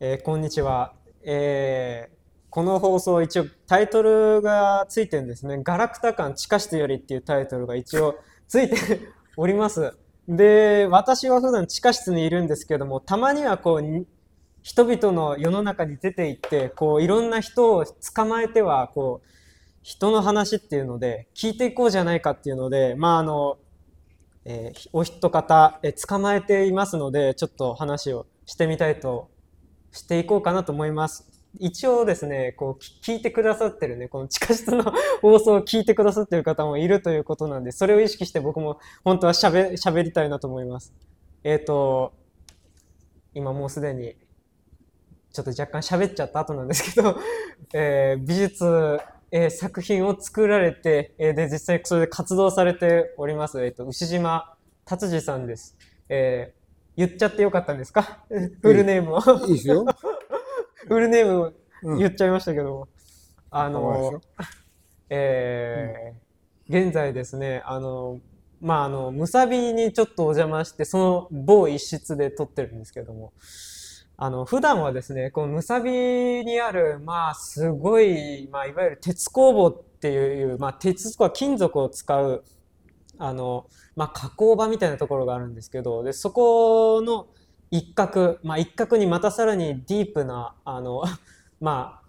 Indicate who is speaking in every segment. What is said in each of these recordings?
Speaker 1: えーこんにちは。えーこの放送一応タイトルがついてるんですね。ガラクタ館地下室よりっていうタイトルが一応ついております。で、私は普段地下室にいるんですけども、たまにはこう、に人々の世の中に出て行って、こう、いろんな人を捕まえては、こう、人の話っていうので、聞いていこうじゃないかっていうので、まあ、あの、えーお一方、えー捕まえていますので、ちょっと話をしてみたいと思います、していこうかなと思います。一応ですね、こう、聞いてくださってるね、この地下室の 放送を聞いてくださってる方もいるということなんで、それを意識して僕も本当は喋、喋りたいなと思います。えっ、と、今もうすでに、ちょっと若干喋っちゃった後なんですけど、えー美術、えー作品を作られて、えーで、実際それで活動されております、えっ、と、牛島達治さんです。えー言っちゃってよかったんですか？フルネームを。
Speaker 2: いいですよ。
Speaker 1: フルネーム
Speaker 2: うん
Speaker 1: 言っちゃいましたけど、あの
Speaker 2: 構わないですよ、
Speaker 1: えー現在ですね、あの、まあ、あの、ムサビにちょっとお邪魔して、その某一室で撮ってるんですけども、あの、普段はですね、このムサビにある、まあ、すごい、まあ、いわゆる鉄工房っていう、まあ、鉄とか金属を使う、あの、まあ、加工場みたいなところがあるんですけど、で、そこの一角、まあ、一角にまたさらにディープな、あの、まあ、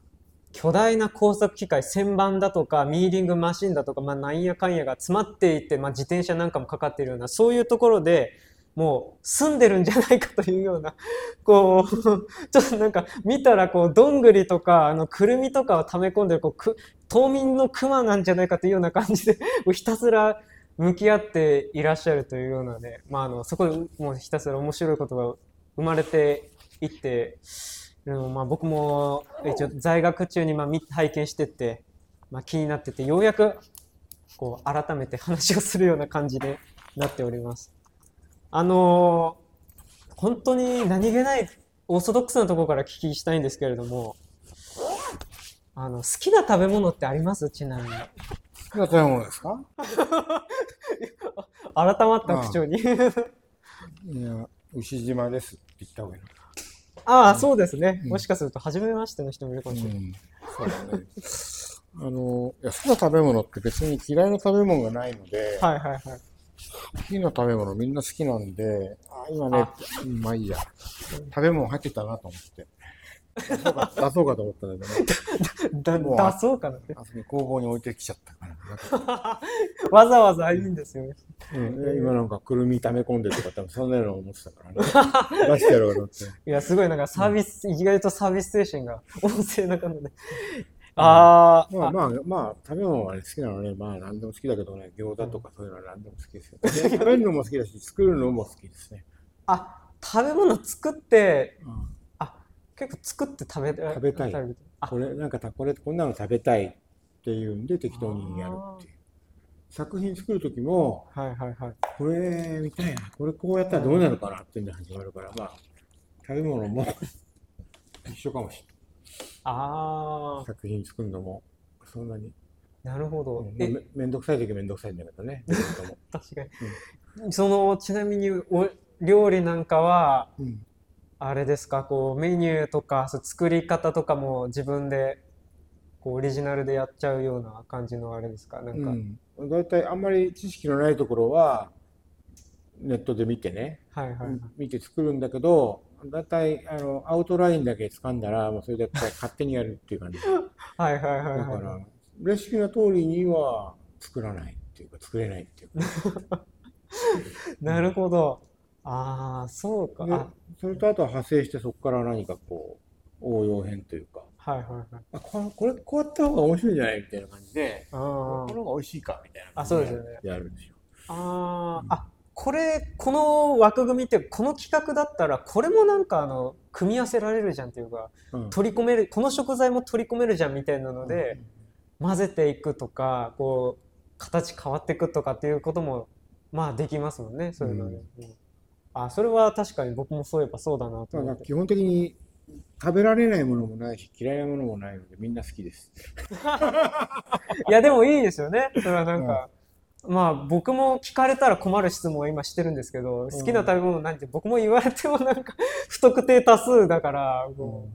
Speaker 1: 巨大な工作機械、旋盤だとか、ミーリングマシンだとか、まあ、なんやかんやが詰まっていて、まあ、自転車なんかもかかっているような、そういうところで、もう住んでるんじゃないかというような、こう、ちょっとなんか見たら、こう、どんぐりとか、あの、くるみとかを溜め込んでる、こう、く、冬眠の熊なんじゃないかというような感じで、ひたすら向き合っていらっしゃるというようなね、まあ、あの、そこでもうひたすら面白いことが生まれていって、うんまあ、僕も一応在学中にまあ拝見してって、まあ、気になっててようやくこう改めて話をするような感じでなっております。あのー本当に何気ないオーソドックスなところから聞きしたいんですけれどもあの好きな食べ物ってあります？ちなみに。
Speaker 2: 好きな食べ物ですか？
Speaker 1: 改まった口調に。
Speaker 2: いや、牛島ですって言った方がいい
Speaker 1: ああ、そうですね。
Speaker 2: うん
Speaker 1: もしかすると初めましての人もいるかもしれない。
Speaker 2: うん、そうだね。あの、いや好きな食べ物って別に嫌いな食べ物がないので、
Speaker 1: はいはいはい。
Speaker 2: 好きな食べ物みんな好きなんで、あ今ね
Speaker 1: あ、
Speaker 2: うんまあいいや。食べ物入ってたなと思って。出そうか出そうかと思ったんだけど、
Speaker 1: だ
Speaker 2: もう
Speaker 1: 出そうかなって。
Speaker 2: あそこに工房に置いてきちゃったから。
Speaker 1: わざわざいいんですよね。
Speaker 2: うん、で今なんかくるみ溜め込んでとか多分そんなの思ってたからね。出してやろうかと思って。
Speaker 1: いや、すごいなんかサービス、意外とサービス精神が旺盛な感じで。あー、
Speaker 2: まあまあまあ、食べ物はね、好きなのね、まあ何でも好きだけどね、餃子とかそういうのは何でも好きですよ。で食べるのも好きだし、作るのも好きですね。
Speaker 1: あ、食べ物作って、
Speaker 2: うん
Speaker 1: あ、結構作って食べ
Speaker 2: 食べたいこれ、なんかたこれ、こんなの食べたいっていうんで適当にやるっていう。作品作るときも、
Speaker 1: はいはいはい。
Speaker 2: これみたいな、これこうやったらどうなるかなっていうんで始まるから、まあ、食べ物も 一緒かもしれ
Speaker 1: あ
Speaker 2: ない。作品作るのも、そんなに。
Speaker 1: ー、なるほど。
Speaker 2: めめんどくさいときはめんどくさいんだけどね。
Speaker 1: 確かに。その、ちなみにお料理なんかは、
Speaker 2: うん
Speaker 1: あれですか、こう、メニューとか、作り方とかも自分で、こう、オリジナルでやっちゃうような感じのあれですか、なんか。
Speaker 2: うん、大体あんまり知識のないところはネットで見てね、
Speaker 1: はいはいはい。
Speaker 2: 見て作るんだけど大体あのアウトラインだけ掴んだらもうそれで勝手にやるっていう感じだ
Speaker 1: はいはいはい
Speaker 2: か
Speaker 1: はい。
Speaker 2: らレシピの通りには作らないっていうか作れないっていうか
Speaker 1: なるほど。ああ、そうか。
Speaker 2: それとあとは派生してそこから何かこう応用編というか。
Speaker 1: はいはいはい。
Speaker 2: あここれこうやった方が面白いんじゃないみたいな感じで。
Speaker 1: あー
Speaker 2: この方が美味しいかみたいな
Speaker 1: あそうですよね。
Speaker 2: やるんですよ。
Speaker 1: あー、あ、これ、この枠組みって、この企画だったら、これもなんか、あの、組み合わせられるじゃんっていうか、
Speaker 2: うん。
Speaker 1: 取り込める、この食材も取り込めるじゃんみたいなので、混ぜていくとか、こう、形変わっていくとかっていうことも、まあできますもんね、そういうので。うんあ、それは確かに僕もそういえばそうだなと思って。
Speaker 2: まあ基本的に食べられないものもないし嫌いなものもないのでみんな好きです。
Speaker 1: いや、でもいいですよね。それはなんか、まあ僕も聞かれたら困る質問を今してるんですけど、好きな食べ物なんて僕も言われてもなんか 不特定多数だから、こ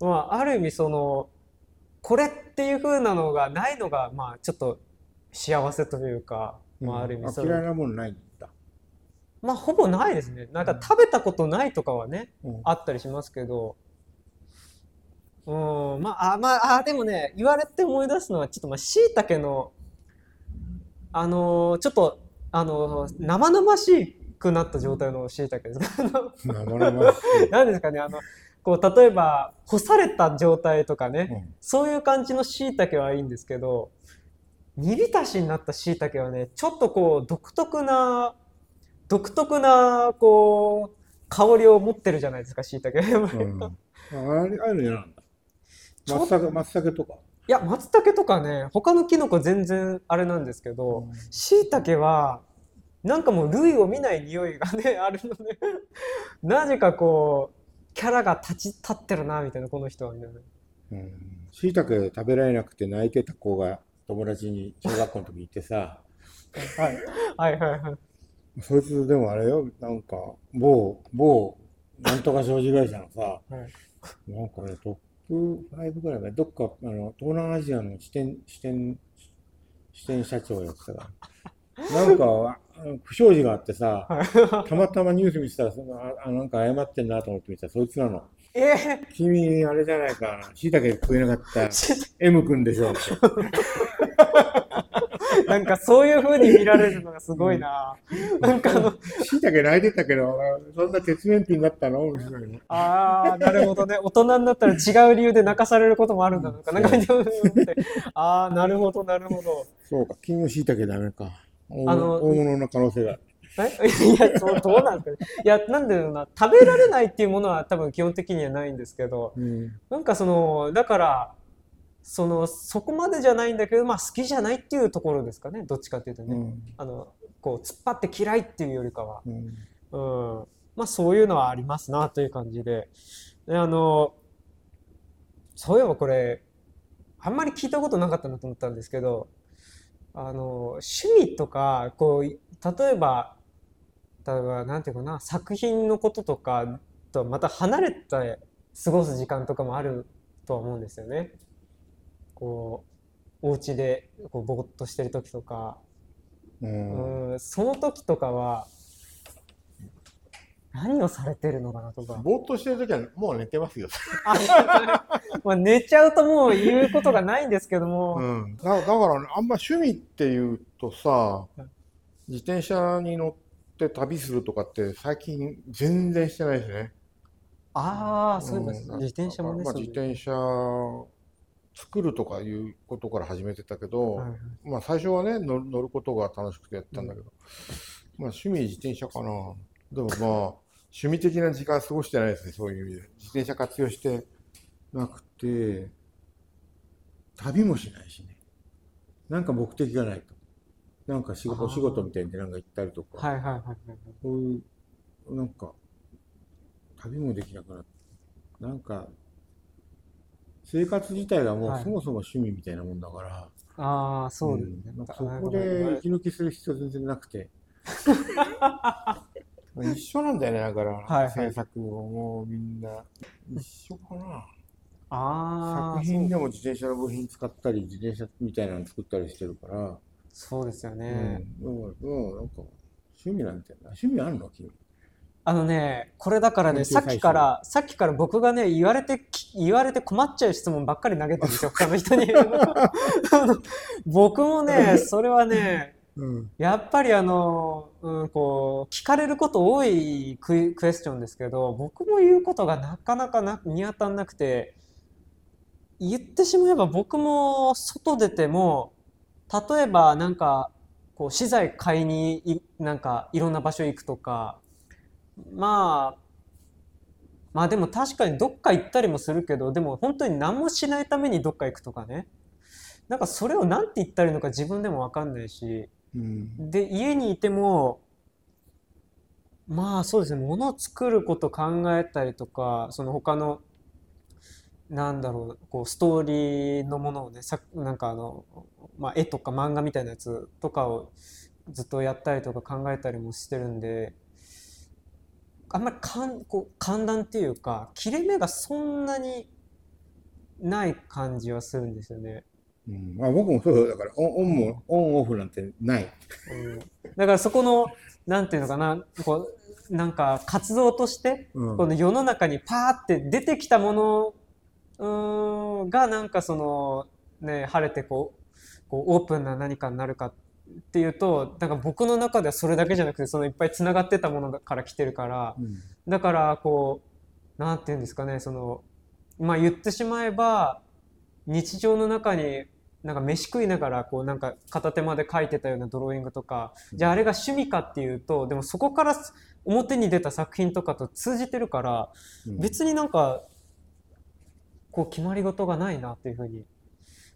Speaker 1: うまあある意味その、これっていう風なのがないのが、まあちょっと幸せというか、まあある意味
Speaker 2: 嫌いなものない。
Speaker 1: まあほぼないですね。なんか食べたことないとかはね、
Speaker 2: うん
Speaker 1: あったりしますけど、うん、まあ、あ、まあ、あ、でもね、言われて思い出すのは、ちょっとまあ、椎茸の、あのーちょっと、あのー生々しくなった状態の椎茸ですか？あの
Speaker 2: 生々しい。
Speaker 1: 何ですかね、あの、こう、例えば、干された状態とかね、
Speaker 2: うん
Speaker 1: そういう感じの椎茸はいいんですけど、煮浸しになった椎茸はね、ちょっとこう、独特な、独特な、こう、香りを持ってるじゃないですか、椎茸。
Speaker 2: うんあれあれの嫌なんだ。松茸、松茸とか。
Speaker 1: いや、松茸とかね、他のキノコ全然あれなんですけど、椎茸は、なんかもう類を見ない匂いがね、あるので、なぜかこう、キャラが立ち、立ってるな、みたいな、この人は、みたいな。
Speaker 2: うん。椎茸食べられなくて泣いてた子が友達に小学校の時いてさ、はい。
Speaker 1: はいはいはい。
Speaker 2: そいつでもあれよ、なんか、某、某、なんとか商事会社のさ、
Speaker 1: はい
Speaker 2: なんかね、トップ5ぐらい前、どっか、あの、東南アジアの支店、支店、支店社長やってたから。なんか、不祥事があってさ、たまたまニュース見てたら、そのああなんか謝ってんなと思って見てたら、そいつなの。
Speaker 1: え
Speaker 2: 君、あれじゃないか、椎茸食えなかった
Speaker 1: ー、し
Speaker 2: M 君でしょって。
Speaker 1: なんかそういう風に見られるのがすごいな。なんかあの、
Speaker 2: 椎茸泣いてたけど、そんな鉄面皮になったの？面白いね。
Speaker 1: ああ、なるほどね。大人になったら違う理由で泣かされることもあるんだとか、なんかああ、なるほど、なるほど。
Speaker 2: そうか、君も椎茸ダメか。大
Speaker 1: あの
Speaker 2: 物大物の可能性がある。
Speaker 1: え？いや、そう、どうなんですかね。いや、なんだろうな、食べられないっていうものは多分基本的にはないんですけど、
Speaker 2: うん。
Speaker 1: なんかその、だから、その、そこまでじゃないんだけど、まあ好きじゃないっていうところですかね。どっちかっていうとね。
Speaker 2: うん。
Speaker 1: あの、こう、突っ張って嫌いっていうよりかは。
Speaker 2: うん。
Speaker 1: うん。まあそういうのはありますなという感じで。であの、そういえばこれ、あんまり聞いたことなかったなと思ったんですけど、あの、趣味とか、こう、い例えば、例えば、なんていうかな、作品のこととかとはまた離れて過ごす時間とかもあるとは思うんですよね。こう、お家でこうぼーっとしてる時とか、
Speaker 2: うん。
Speaker 1: うん、その時とかは、何をされてるのかなとか。
Speaker 2: ぼーっとしてるときはもう寝てますよ。
Speaker 1: あ まあ寝ちゃうともう言うことがないんですけども、
Speaker 2: うん。だだからね、あんま趣味っていうとさ、自転車に乗って旅するとかって最近全然してないですね。
Speaker 1: ああ、そういえば
Speaker 2: ん
Speaker 1: 自転車もね、
Speaker 2: まあ、自転車作るとかいうことから始めてたけど、
Speaker 1: はいはい。
Speaker 2: まあ最初はね乗る乗ることが楽しくてやったんだけど、まあ趣味自転車かな。でもまあ趣味的な時間過ごしてないですねそういう意味で。自転車活用してなくて旅もしないしね。なんか目的がないと。なんか仕事仕事みたいになんか行ったりとか、
Speaker 1: はいはいはいはい。
Speaker 2: そういうなんか旅もできなくなってなんか生活自体がも
Speaker 1: はい。
Speaker 2: うそもそも趣味みたいなもんだから、
Speaker 1: ああ、そうですね。
Speaker 2: うん。そこで息抜きする必要全然なくて。一緒なんだよねだから、
Speaker 1: はいはい。
Speaker 2: 制作ももうみんな。一緒かな。
Speaker 1: ああ、
Speaker 2: 作品でも自転車の部品使ったり自転車みたいなの作ったりしてるから、
Speaker 1: そうですよ
Speaker 2: う
Speaker 1: ね。
Speaker 2: うもうなんか趣味なんて趣味あんの君？
Speaker 1: あのね、これだからね、さっきから、さっきから僕がね、言われてき、言われて困っちゃう質問ばっかり投げてるんですよ、他の人に。僕もね、それはね、
Speaker 2: うん。
Speaker 1: やっぱりあの、うん、こう、聞かれること多いクイ、クエスチョンですけど、僕も言うことがなかなかな、見当たんなくて、言ってしまえば僕も外出ても、例えばなんか、こう、資材買いにい、なんか、いろんな場所行くとか、まあ、まあでも確かにどっか行ったりもするけど、でも本当に何もしないためにどっか行くとかね。なんかそれを何て言ったらいいのか自分でもわかんないし、
Speaker 2: うん
Speaker 1: で、家にいても、まあそうですね、物を作ること考えたりとか、その他の、なんだろう、こう、ストーリーのものをね、さ、なんかあの、まあ絵とか漫画みたいなやつとかをずっとやったりとか考えたりもしてるんであんまりかんこう寒暖っていうか切れ目がそんなにない感じはするんですよね。
Speaker 2: うん、まあ僕もそうよだからオンオンもオンオフなんてない。
Speaker 1: うん、だからそこのなんていうのかなこうなんか活動として
Speaker 2: うん
Speaker 1: この世の中にパーって出てきたものうーんがなんかそのね晴れてこうこうオープンな何かになるかっていうとなんか僕の中ではそれだけじゃなくてそのいっぱいつながってたものから来てるから
Speaker 2: うん。
Speaker 1: だからこうなんていうんですかねそのまあ言ってしまえば日常の中になんか飯食いながらこうなんか片手間で描いてたようなドローイングとかじゃああれが趣味かっていうとでもそこから表に出た作品とかと通じてるから
Speaker 2: うん。
Speaker 1: 別になんかこう決まり事がないなっていうふうに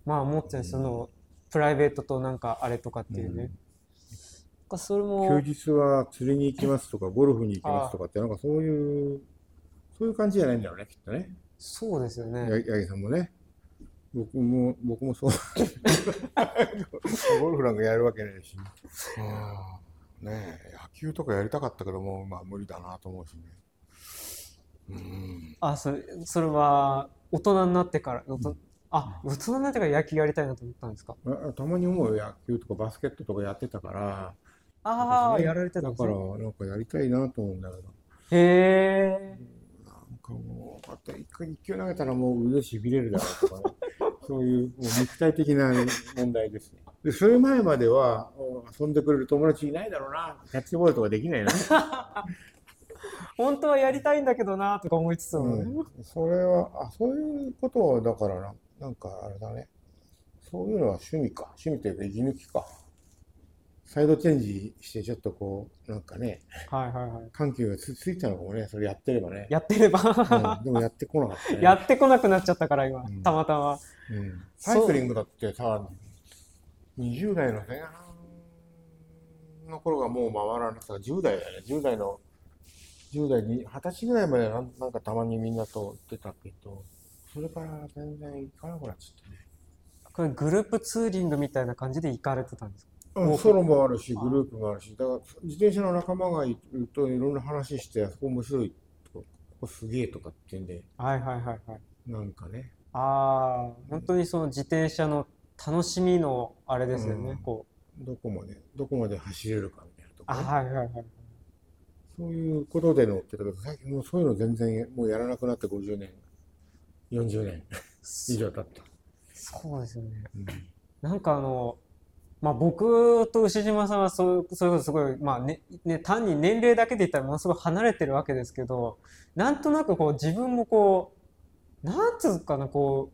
Speaker 1: まあ思ってそのプライベートとなんかあれとかっていうね。なんかそれも
Speaker 2: 休日は釣りに行きますとか、ゴルフに行きますとかって、なんかそういう、そういう感じじゃないんだろうね、きっとね。
Speaker 1: そうですよね。
Speaker 2: や八木さんもね。僕も、僕もそう。ゴルフなんかやるわけないし。ねえ、野球とかやりたかったけども、まあ無理だなと思うしね。うん。
Speaker 1: あ、それ、それは大人になってから、大人あ、大人になってから野球やりたいなと思ったんですか？
Speaker 2: あたまに思うよ、野球とかバスケットとかやってたから。
Speaker 1: ああ、やられてたんです
Speaker 2: だか
Speaker 1: ね。
Speaker 2: ら、なんかやりたいなと思うんだけど。
Speaker 1: へえ。
Speaker 2: なんかもう、あと一回一球投げたらもう腕しびれるだろうとかね、そういうもう肉体的な問題ですね。で、それ前までは、お遊んでくれる友達いないだろうな、キャッチボールとかできないな。
Speaker 1: 本当はやりたいんだけどなとか思いつつもね。
Speaker 2: うん、それは、あ、そういうことを、だからな、なんかあれだね。そういうのは趣味か。趣味というか息抜きか。サイドチェンジしてちょっとこう、なんかね、
Speaker 1: はいはいはい。
Speaker 2: 緩急がつついたのかもね、それやってればね。
Speaker 1: やってれば
Speaker 2: うん、でもやってこなかったね。
Speaker 1: やってこなくなっちゃったから今
Speaker 2: うん、
Speaker 1: たまたま。
Speaker 2: うんサイクリングだってさ、20代の前半の頃がもう回らなくて、10代だよね、10代の、10代に、20歳ぐらいまでなんなんかたまにみんなと出たけど、それから全然行かなくなっちゃったね。
Speaker 1: これグループツーリングみたいな感じで行かれてたんですか？
Speaker 2: うんソロもあるし、グループもあるし、だから自転車の仲間がいるといろんな話して、あそこ面白いとか、ここすげえとかってんで、
Speaker 1: はいはいはいはい。
Speaker 2: なんかね、
Speaker 1: ああ、本当にその自転車の楽しみのあれですよね。
Speaker 2: うん
Speaker 1: こう。
Speaker 2: どこまで、どこまで走れるかみたいなと
Speaker 1: あ、
Speaker 2: かね、
Speaker 1: はいはいはい。
Speaker 2: そういうことで乗ってたけど、最近もうそういうの全然もうやらなくなって50年、40年以上経った。
Speaker 1: そうですよね。
Speaker 2: うん
Speaker 1: なんかあの、まあ僕と牛島さんはそう、そういうことすごい、まあね、ね、単に年齢だけで言ったらものすごい離れてるわけですけど、なんとなくこう自分もこう、なんつうかな、こ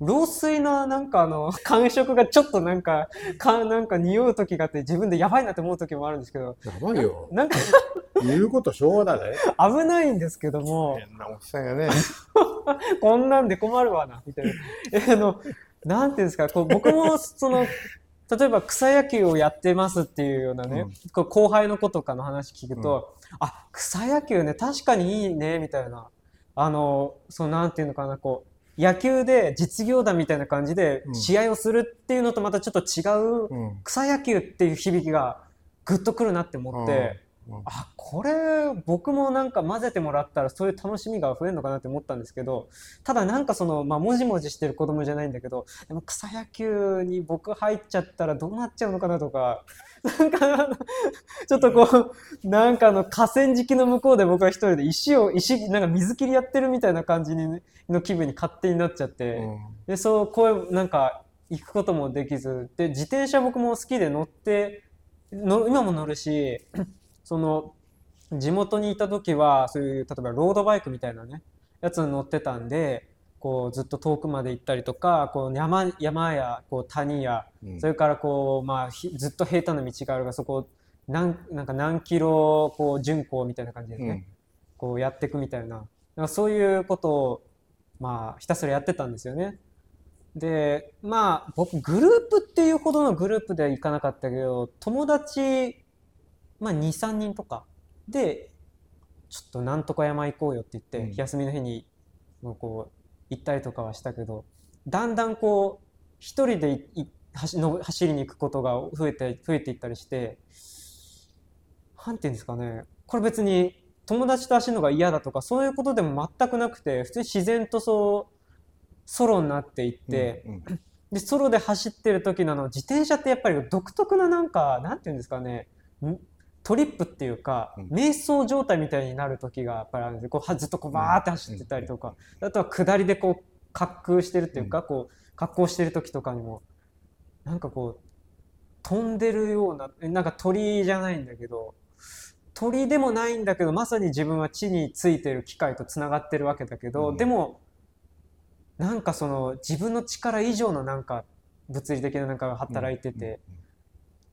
Speaker 1: う、老衰ななんかあの、感触がちょっとなんか、か、なんか匂う時があって自分でやばいなって思う時もあるんですけど、
Speaker 2: やばいよ。
Speaker 1: なんか
Speaker 2: 言うこと昭和だね。
Speaker 1: 危ないんですけども、
Speaker 2: 変なおっさんやね。
Speaker 1: こんなんで困るわな、みたいな。えあの、なんていうんですか、こう僕もその、例えば草野球をやってますっていうようなね、
Speaker 2: うん
Speaker 1: こう後輩の子とかの話聞くと、あ、草野球ね、確かにいいね、みたいな。あの、そうなんていうのかな、こう、野球で実業団みたいな感じで
Speaker 2: うん
Speaker 1: 試合をするっていうのとまたちょっと違う、
Speaker 2: うん。
Speaker 1: 草野球っていう響きがグッとくるなって思って、
Speaker 2: うんうん
Speaker 1: あ、これ僕もなんか混ぜてもらったらそういう楽しみが増えるのかなって思ったんですけど、ただなんかその、まあ、もじもじしてる子供じゃないんだけど、でも草野球に僕入っちゃったらどうなっちゃうのかなとか、なんか、ちょっとこう、なんかあの河川敷の向こうで僕は一人で石を、石、なんか水切りやってるみたいな感じにの気分に勝手になっちゃって、
Speaker 2: うん。
Speaker 1: で、そう、こう、なんか、行くこともできず、で、自転車僕も好きで乗って、の今も乗るし、その、地元にいた時は、そういう、例えばロードバイクみたいなね、やつに乗ってたんで、こう、ずっと遠くまで行ったりとか、こう、山、山や、こう、谷や、
Speaker 2: うん。
Speaker 1: それからこう、まあ、ひずっと平坦な道があるが、そこを、なん、なんか何キロ、こう、巡行みたいな感じでね、
Speaker 2: うん。
Speaker 1: こうやっていくみたいな、なんかそういうことを、まあ、ひたすらやってたんですよね。で、まあ、僕、グループっていうほどのグループでは行かなかったけど、友達、まあ、2、3人とか。で、ちょっとなんとか山行こうよって言って、
Speaker 2: うん。
Speaker 1: 休みの日に、もうこう、行ったりとかはしたけど、だんだんこう、一人でい行っ走の走りに行くことが増えて増えていったりしてなんていうんですかね。これ別に友達と走るのが嫌だとかそういうことでも全くなくて普通に自然とそうソロになっていって、
Speaker 2: うん
Speaker 1: でソロで走ってる時のあの自転車ってやっぱり独特ななんかなんていうんですかね。んトリップっていうか、
Speaker 2: うん。
Speaker 1: 瞑想状態みたいになる時がやっぱりあるんでこうはずっとこうバーって走ってたりとか、あとは下りでこう滑空してるっていうか、こう滑降してる時とかにもなんかこう飛んでるようなえなんか鳥じゃないんだけど鳥でもないんだけどまさに自分は地についてる機械とつながってるわけだけど、
Speaker 2: うん。
Speaker 1: でもなんかその自分の力以上のなんか物理的ななんかが働いてて、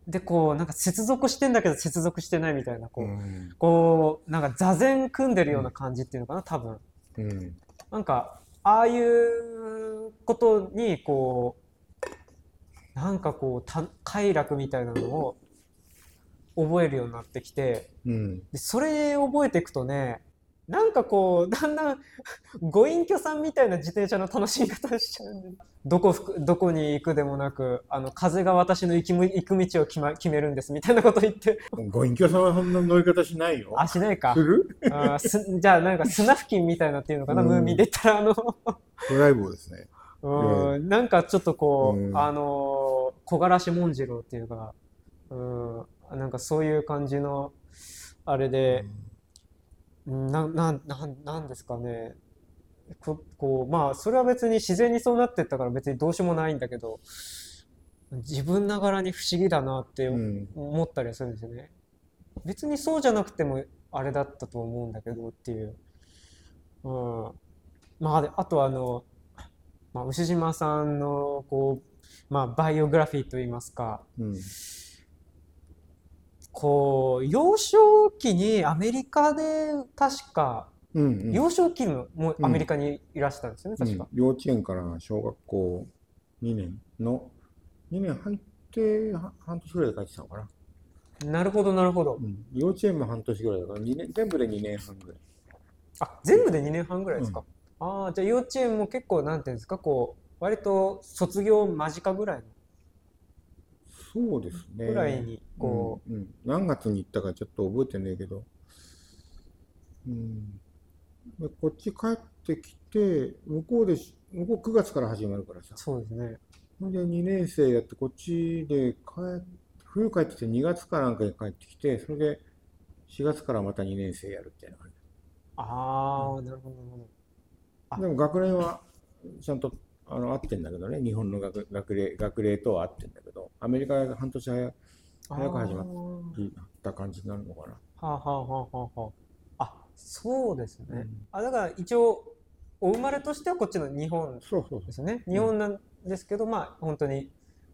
Speaker 1: でこうなんか接続してんだけど接続してないみたいなこう、
Speaker 2: うん。
Speaker 1: こうなんか座禅組んでるような感じっていうのかな多分。
Speaker 2: うん。
Speaker 1: なんかああいうことにこうなんかこうた快楽みたいなのを覚えるようになってきて
Speaker 2: うん。
Speaker 1: でそれ覚えていくとねなんかこうだんだんご隠居さんみたいな自転車の楽しみ方しちゃうんで。どこどこに行くでもなくあの風が私の行きむ行く道を決,、ま、決めるんですみたいなこと言って。
Speaker 2: ご隠居さんはそんな乗り方しないよ。
Speaker 1: あしないか。
Speaker 2: する？
Speaker 1: あーすじゃあなんか砂付近みたいなっていうのかな、
Speaker 2: うん。
Speaker 1: ムーミンで言ったらあの。
Speaker 2: ドライブですね。
Speaker 1: うん。なんかちょっとこう、
Speaker 2: うん。
Speaker 1: あのー木枯らし紋次郎っていうか、うん、なんかそういう感じのあれで、うんななんなんなんですかね。ここうまあそれは別に自然にそうなってったから別にどうしようもないんだけど自分ながらに不思議だなって
Speaker 2: うん。
Speaker 1: 思ったりはするんですよね。別にそうじゃなくてもあれだったと思うんだけどっていう。うん、まあであとはあの、まあ、牛島さんのこう、まあ、バイオグラフィーといいますか。
Speaker 2: うん
Speaker 1: こう幼少期にアメリカで確か
Speaker 2: うんうん
Speaker 1: 幼少期のもアメリカにいらしたんですよね、確か。
Speaker 2: うん幼稚園から小学校2年の2年入っては半年ぐらいで帰ってきたのかな、
Speaker 1: なるほどなるほど。
Speaker 2: うん、幼稚園も半年ぐらいだから二年全部で2年半ぐらい
Speaker 1: あ全部で2年半ぐらいですか？ああじゃあ幼稚園も結構なんていうんですかこう割と卒業間近ぐらいの
Speaker 2: そうですね。
Speaker 1: ぐらいにこ
Speaker 2: うんうん、何月に行ったかちょっと覚えてねえけど、うん、でこっち帰ってきて向こうでし向こう9月から始まるからさ。
Speaker 1: うそうですね。
Speaker 2: で2年生やってこっちで帰冬帰ってきて2月かなんかに帰ってきてそれで4月からまた2年生やるみたいな感じ。
Speaker 1: ああなるほどなるほど。あ。
Speaker 2: でも学年はちゃんとあの合ってんだけどね。日本の学学例学例とは合ってんだけど。アメリカが半年早早く始まった感じになるのかな。
Speaker 1: はあ、はあはあはあはあ、あそうですね、
Speaker 2: うん。
Speaker 1: あだから一応お生まれとしてはこっちの日本
Speaker 2: そうそう。
Speaker 1: ですよね。
Speaker 2: うん。
Speaker 1: 日本なんですけど、まあ本当に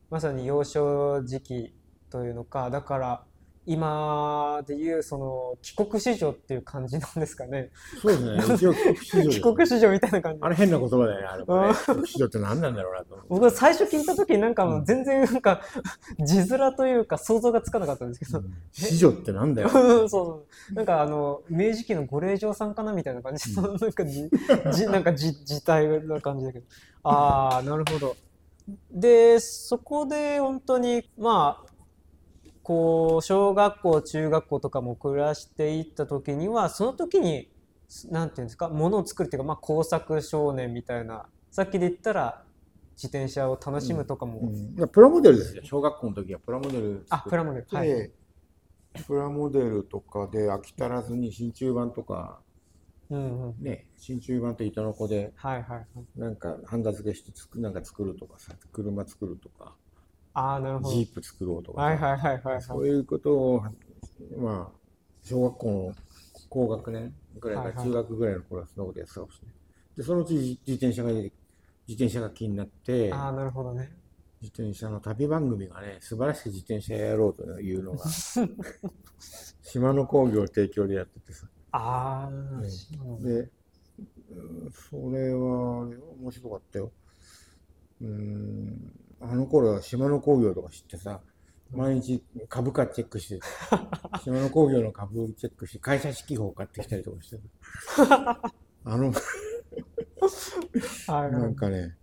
Speaker 1: まさに幼少時期というのかだから今でいうその帰国子女っていう感じなんですかね
Speaker 2: そうですね。一 応帰国子女です
Speaker 1: 帰国子女みたいな感じ
Speaker 2: あれ変な言葉だよね、あれもね。帰国子女って何なんだろうなと思って。
Speaker 1: 僕は最初聞いた時なんか全然なんか 字面というか想像がつかなかったんですけど、
Speaker 2: うん子女ってなんだよ。
Speaker 1: そうそう。なんかあの、明治期のご令嬢さんかなみたいな感じの、なんかじ、じ、なんかじ、字体な感じだけど。ああ、なるほど。で、そこで本当に、まあ、こう、小学校、中学校とかも暮らしていった時には、その時に、なんていうんですか、ものを作るっていうか、まあ、工作少年みたいな、さっきで言ったら、自転車を楽しむとかも、
Speaker 2: うんプラモデルですよ。小学校の時はプラモデル
Speaker 1: あ、プラモデル。はい。
Speaker 2: で、プラモデルとかで飽き足らずに真鍮板とか、
Speaker 1: うんうん。
Speaker 2: ね、真鍮板と糸の子で、
Speaker 1: はいはいはい。
Speaker 2: なんかハンダ付けしてつくなんか作るとかさ、車作るとか、
Speaker 1: ああ、なるほど。
Speaker 2: ジープ作ろうとかさ、
Speaker 1: はいはいはいはいはい。
Speaker 2: そういうことを、まあ、小学校の高学年ぐらいから中学ぐらいの頃はそんなことやってたかもしれない。で、そのうち自転車が、自転車が気になって、
Speaker 1: ああ、なるほどね。
Speaker 2: 自転車の旅番組がね、素晴らしく自転車やろうというのが、島の工業提供でやっててさ。
Speaker 1: ああ、
Speaker 2: ねで、うんそれは面白かったよ。うん、あの頃は島の工業とか知ってさ、毎日株価チェックして、島の工業の株チェックして、会社指揮法買ってきたりとかしてた。あの、ないんかね、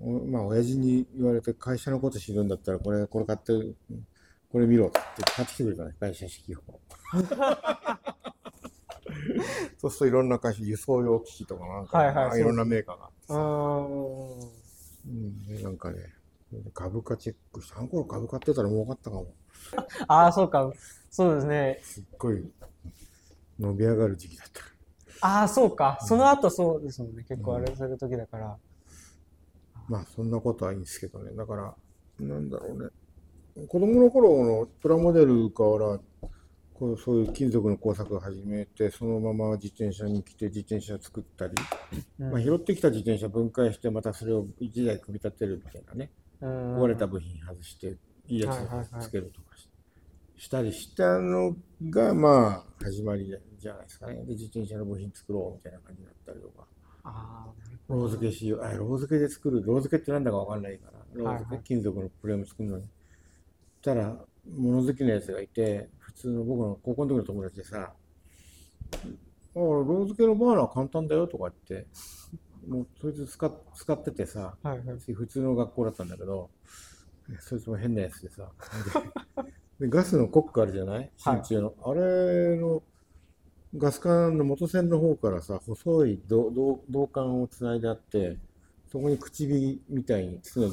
Speaker 2: うん、おまあ親父に言われて会社のこと知るんだったらこれこれ買ってこれ見ろって買ってきてくれたね会社式を そうするといろんな会社輸送用機器とかなんか、
Speaker 1: はいはい
Speaker 2: いろんなメーカーが
Speaker 1: うーん。
Speaker 2: うん、でなんかね株価チェックしてあの頃株買ってたら儲かったかも
Speaker 1: ああ、そうか。そうですね。
Speaker 2: すっごい伸び上がる時期だった
Speaker 1: ああ、そうか。その後そうですもんね。結構あれする時だから。
Speaker 2: まあそんなことはいいんですけどねだからなんだろうね子供の頃のプラモデルからこうそういう金属の工作を始めてそのまま自転車に来て自転車作ったり、
Speaker 1: うん。
Speaker 2: まあ、拾ってきた自転車分解してまたそれを一台組み立てるみたいなね。
Speaker 1: うん。
Speaker 2: 壊れた部品外していいやつつけるとかししたりしたのがまあ始まりじゃないですかね。で自転車の部品作ろうみたいな感じだったりとか。ロー付けしよう。あロー付けで作る。ロー付けってなんだかわかんないから。ロー付け、金属のフレーム作るのに。たら物好きなやつがいて普通の僕の高校の時の友達でさ「あロー付けのバーナー簡単だよ」とか言ってもうそいつ使っ使っててさ
Speaker 1: はいはい。
Speaker 2: 普通の学校だったんだけど、そいつも変なやつでさ、で でガスのコックあるじゃない？
Speaker 1: はい
Speaker 2: 真鍮の。あれのガス管の元線の方からさ、細い銅銅銅管をつないであって、そこに口火みたいに常に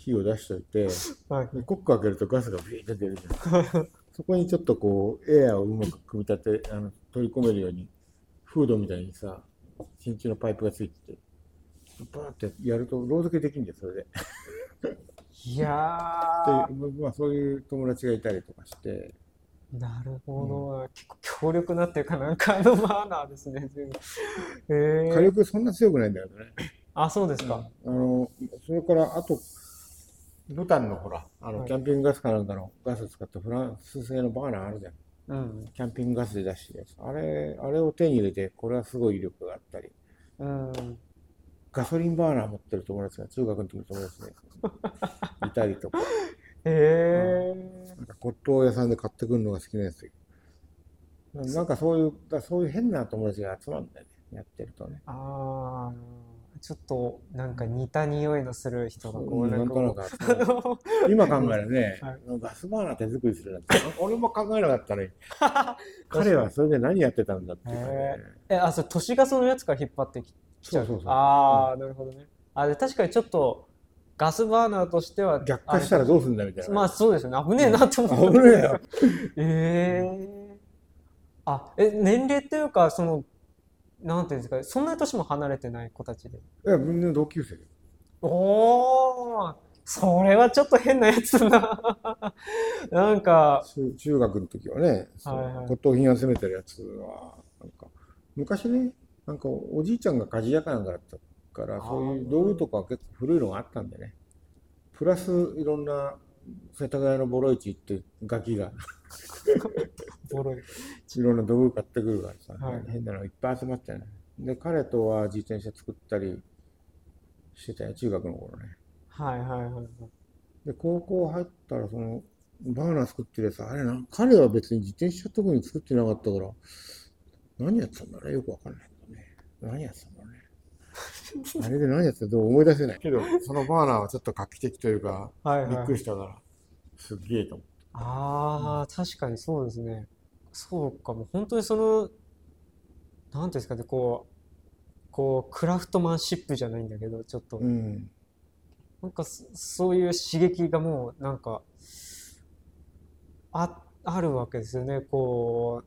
Speaker 2: 火を出しといて、
Speaker 1: はい
Speaker 2: でコック開けるとガスがビーって出るじゃん。そこにちょっとこう、エアをうまく組み立て、あの取り込めるように、フードみたいにさ、真鍮のパイプがついてて、バーってやると、ロー付けできるんだよ、それで。
Speaker 1: いや
Speaker 2: で、まあ、そういう友達がいたりとかして、
Speaker 1: ー、なるほど。結構強力なっていうか、なんかあのマナーですね。全部え
Speaker 2: 火
Speaker 1: ー、
Speaker 2: 力そんな強くないんだけどね。
Speaker 1: あ、そうですか。
Speaker 2: あの、それから、あと、ブタンのほら、あの、
Speaker 1: はい
Speaker 2: キャンピングガスかなんかのガス使ったフランス製のバーナーあるじゃん。
Speaker 1: うん。
Speaker 2: キャンピングガスで出してるやつ。あれ、あれを手に入れて、これはすごい威力があったり。
Speaker 1: うん。
Speaker 2: ガソリンバーナー持ってる友達が中学の時の友達で いたりとか、
Speaker 1: え
Speaker 2: なんか骨董屋さんで買ってくるのが好きなやつ。なんかそういう、だそういう変な友達が集まるんだよね、やってるとね。
Speaker 1: ー、ああ、ちょっとなんか似た匂いのする人がこう、
Speaker 2: うんな
Speaker 1: か
Speaker 2: 今考えるね、
Speaker 1: はい
Speaker 2: ガスバーナー手作りするなんて、俺も考えなかったね。彼はそれで何やってたんだっていう
Speaker 1: え、あ、それ都市ガスのやつから引っ張ってきちゃう。ああ、なるほどね。あ、で、確かにちょっとガスバーナーとしては、
Speaker 2: 逆化したらどうすんだみたいな。
Speaker 1: まあそうですよね。危ねえなと思って。
Speaker 2: 危ねえよ。
Speaker 1: ええあ、え、年齢っていうか、その、なんていうんですか、そんなに年も離れてない子たちで。
Speaker 2: いや、みんな同級生。
Speaker 1: おー、それはちょっと変なやつだな。なんか、
Speaker 2: 中中学の時はね、そう
Speaker 1: はいはい
Speaker 2: 骨董品集めてるやつは、なんか、昔ね、なんかおじいちゃんが鍛冶屋かなんかだったから、そういう道具とかは結構古いのがあったんでね。プラスいろんな世田谷のボロ市行ってガキが
Speaker 1: ボロい。
Speaker 2: いろんな道具買ってくるからさ、
Speaker 1: はい
Speaker 2: 変なのいっぱい集まってね。で、彼とは自転車作ったりしてたよ、中学の頃ね。
Speaker 1: はいはいはいはい。
Speaker 2: で、高校入ったら、その、バーナー作ってるやつ、あれな、彼は別に自転車特に作ってなかったから、何やってたんだろうね、よくわかんないけどね。何やってたんだろうね。あれで何やってたかどう思い出せない。けど、そのバーナーはちょっと画期的というか、
Speaker 1: はい
Speaker 2: びっ
Speaker 1: はい。
Speaker 2: くりしたから、すっげえと思って。
Speaker 1: ああ、確かにそうですね。そうかも。本当にその、なんていうんですかね、こう、こう、クラフトマンシップじゃないんだけど、ちょっと、
Speaker 2: うん。
Speaker 1: なんかそそういう刺激がもうなんかあ、あるわけですよね。こ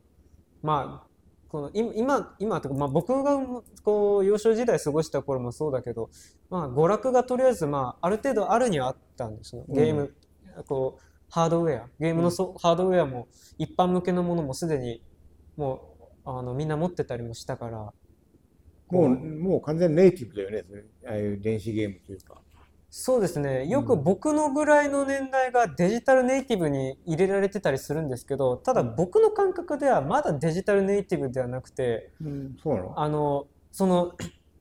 Speaker 1: う、まあ、この今、今、今とか、まあ僕がこう幼少時代過ごした頃もそうだけど、まあ娯楽がとりあえずまあある程度あるにはあったんですよ。ゲーム、こう、ハードウェア、ゲームのそ、ハードウェアも一般向けのものもすでにもうあのみんな持ってたりもしたから、
Speaker 2: もう、もう完全にネイティブだよね、ああいう電子ゲームというか。
Speaker 1: そうですね。よく僕のぐらいの年代がデジタルネイティブに入れられてたりするんですけど、ただ僕の感覚ではまだデジタルネイティブではなくて、
Speaker 2: うん、そうなの？
Speaker 1: あの、その、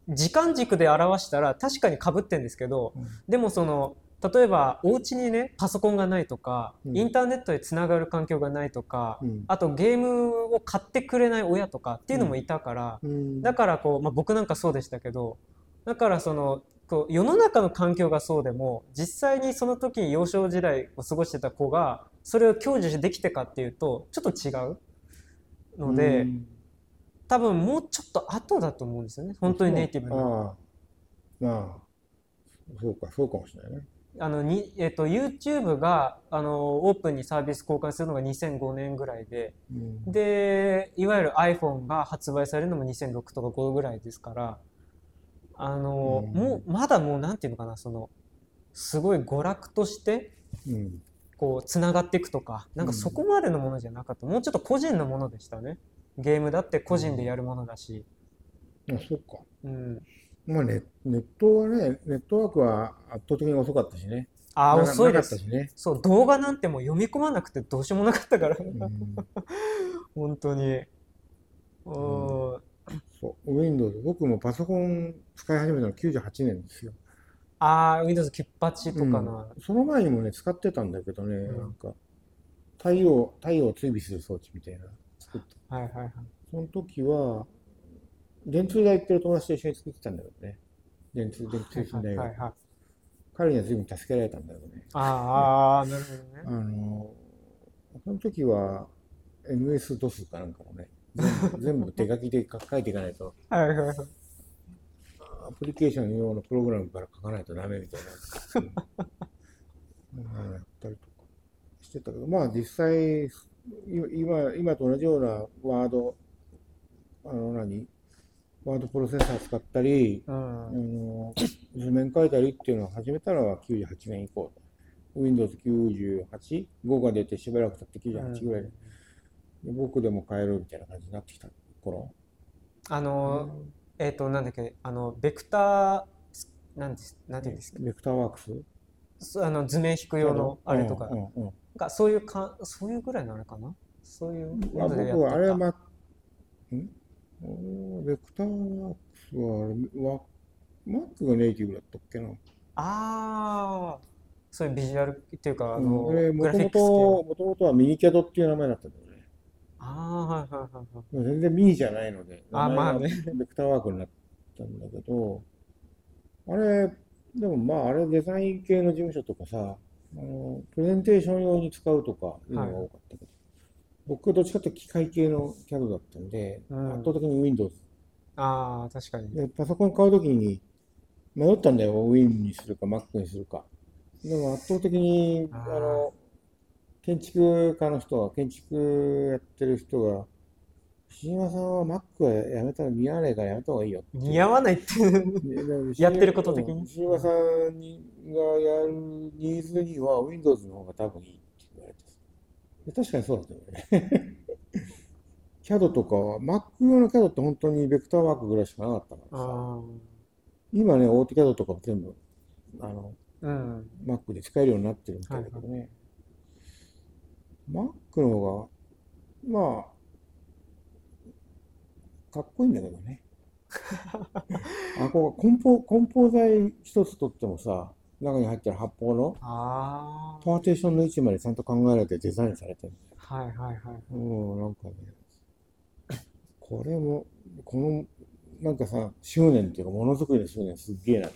Speaker 1: 時間軸で表したら確かに被ってんですけど、
Speaker 2: うん。
Speaker 1: でもその、例えばお家にね、パソコンがないとか、
Speaker 2: うん。
Speaker 1: インターネットでつながる環境がないとか、
Speaker 2: うん。
Speaker 1: あとゲームを買ってくれない親とかっていうのもいたから、
Speaker 2: うん。
Speaker 1: だからこう、まあ、僕なんかそうでしたけどだからそのこう世の中の環境がそうでも実際にその時に幼少時代を過ごしてた子がそれを享受できてかっていうとちょっと違うので、
Speaker 2: うん。
Speaker 1: 多分もうちょっと後だと思うんですよね。本当にネイティブな。
Speaker 2: ああ、まあ、そうか、そうかもしれないね。
Speaker 1: あのにえっと YouTube があのオープンにサービス公開するのが2005年ぐらいで
Speaker 2: うん。
Speaker 1: でいわゆる iPhone が発売されるのも2006とか5ぐらいですからあの、
Speaker 2: うん。
Speaker 1: もうまだもうなんていうのかなそのすごい娯楽として
Speaker 2: うん。
Speaker 1: こうつながっていくとかなんかそこまでのものじゃなかった、もうちょっと個人のものでしたね。ゲームだって個人でやるものだし、
Speaker 2: あ、そうか。
Speaker 1: うん、
Speaker 2: まあネ、ネットはね、ネットワークは圧倒的に遅かったしね。
Speaker 1: ああ
Speaker 2: な
Speaker 1: 遅いです。
Speaker 2: しね。
Speaker 1: そう動画なんてもう読み込まなくてどうしようもなかったから、
Speaker 2: うん。
Speaker 1: 本当に。うん
Speaker 2: そう、Windows、僕もパソコン使い始めたの98年ですよ。
Speaker 1: ああ Windows キュッパチとかな、
Speaker 2: うんその前にもね、使ってたんだけどね、
Speaker 1: うん
Speaker 2: なんか、太陽、太陽を追尾する装置みたいな、作った。
Speaker 1: はいはいはい
Speaker 2: その時は、電通大行ってる友達と一緒に作ってたんだけどね。電通、電通信大学。
Speaker 1: はいはいはい
Speaker 2: 彼には随分助けられたんだけどね。
Speaker 1: ああなるほどね
Speaker 2: あの、その時は MS-DOS かなんかもね、全部手書きで書書いていかないと、
Speaker 1: はいはいはい。
Speaker 2: アプリケーション用のプログラムから書かないとダメみたいな。うん。やったりとかしてたけど、まあ実際、い今、今と同じようなワード、あの何、ワードプロセッサー使ったり、
Speaker 1: う
Speaker 2: あ
Speaker 1: ん
Speaker 2: の図面書いたりっていうのを始めたのは98年以降。Windows 98、5が出てしばらく経って98ぐらい。で、で僕でも買えるみたいな感じになってきた頃？
Speaker 1: あのえっ、となんだっけあのベクターなんですなんていうんですか？
Speaker 2: ベクターワークス？
Speaker 1: そあの図面引く用のあれとか。
Speaker 2: うんうんうん。
Speaker 1: がそういうかそういうぐらいなのかな？そういう
Speaker 2: あ
Speaker 1: のでや
Speaker 2: 僕はあれは
Speaker 1: ってた
Speaker 2: マんベクターワークスはあれわ、マックがネイティブだったっけな？
Speaker 1: ああそういうビジュアルっていうかあ
Speaker 2: う
Speaker 1: の、
Speaker 2: ん、あれ、もとも
Speaker 1: グラフィックス系
Speaker 2: と、もともとはミニキャドっていう名前だったんだ。
Speaker 1: ああはいはいはいはい。
Speaker 2: 全然ミニじゃないので、
Speaker 1: あまあね。
Speaker 2: ベクターワークになったんだけど、あれ、でもまあ、あれデザイン系の事務所とかさ、あの、プレゼンテーション用に使うとかいうのが多かったけど、僕はどっちかというと機械系のキャドだったんで、
Speaker 1: うん。
Speaker 2: 圧倒的に Windows
Speaker 1: ああ確かに。
Speaker 2: で、パソコン買うときに迷ったんだよ。Win にするか Mac にするか。でも圧倒的に、
Speaker 1: あ
Speaker 2: の、建築家の人は、建築やってる人が、石島さんは Mac はやめたら似合わないからやめた方がいいよ。
Speaker 1: 似合わないってやってること的に？
Speaker 2: 石島さんにがやるニーズには Windows の方が多分いいって言われてで確かにそうだったよね。CAD とかは、Mac 用の CAD って本当にベクターワークぐらいしかなかったからさ。
Speaker 1: あ
Speaker 2: 今ね、オートキャドとかも全部、あの、
Speaker 1: あうん
Speaker 2: Mac で使えるようになってるみたいだけどね。Mac の方が、まあ、かっこいいんだけどね。あ、こう、梱包、梱包材一つとってもさ、中に入ってる発泡のパーテーションの位置までちゃんと考えられてデザインされてる。
Speaker 1: はいはいはい
Speaker 2: うん、なんかね、これも、この、なんかさ、執念っていうか、ものづくりの執念すっげえな。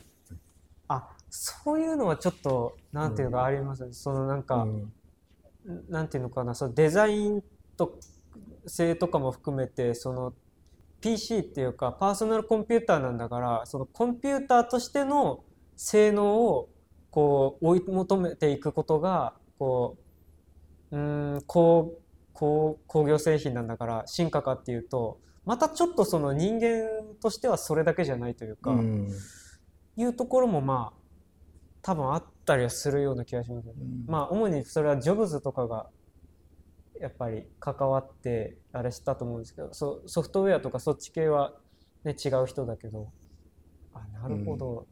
Speaker 1: あそういうのはちょっとなんていうかありますねそのなんか、
Speaker 2: うん
Speaker 1: なんていうのかなそのデザインと性とかも含めてその PC っていうかパーソナルコンピューターなんだからそのコンピューターとしての性能をこう追い求めていくことがこううーん工工工業製品なんだから進化かっていうとまたちょっとその人間としてはそれだけじゃないというか、
Speaker 2: うん。
Speaker 1: いうところもまあ多分あったりはするような気がします。
Speaker 2: うん。
Speaker 1: まあ主にそれはジョブズとかがやっぱり関わってあれしたと思うんですけどソソフトウェアとかそっち系は、ね、違う人だけど。あなるほど、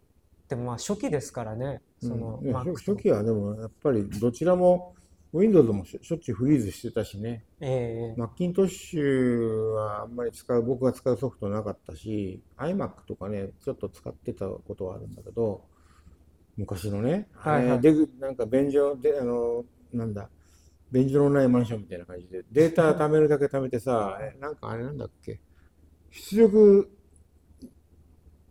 Speaker 1: でもまあ初期ですからね。その、
Speaker 2: うん。初初期はでもやっぱりどちらも Windows もしょしょっちゅうフリーズしてたしね、
Speaker 1: ええ。
Speaker 2: マッキントッシュはあんまり使う、僕が使うソフトなかったし、iMac とかね、ちょっと使ってたことはあるんだけど、昔のね、
Speaker 1: はいはい
Speaker 2: あれでなんか便所で、あの、なんだ、便所のないマンションみたいな感じで、データ貯めるだけ貯めてさ、えなんかあれなんだっけ、出力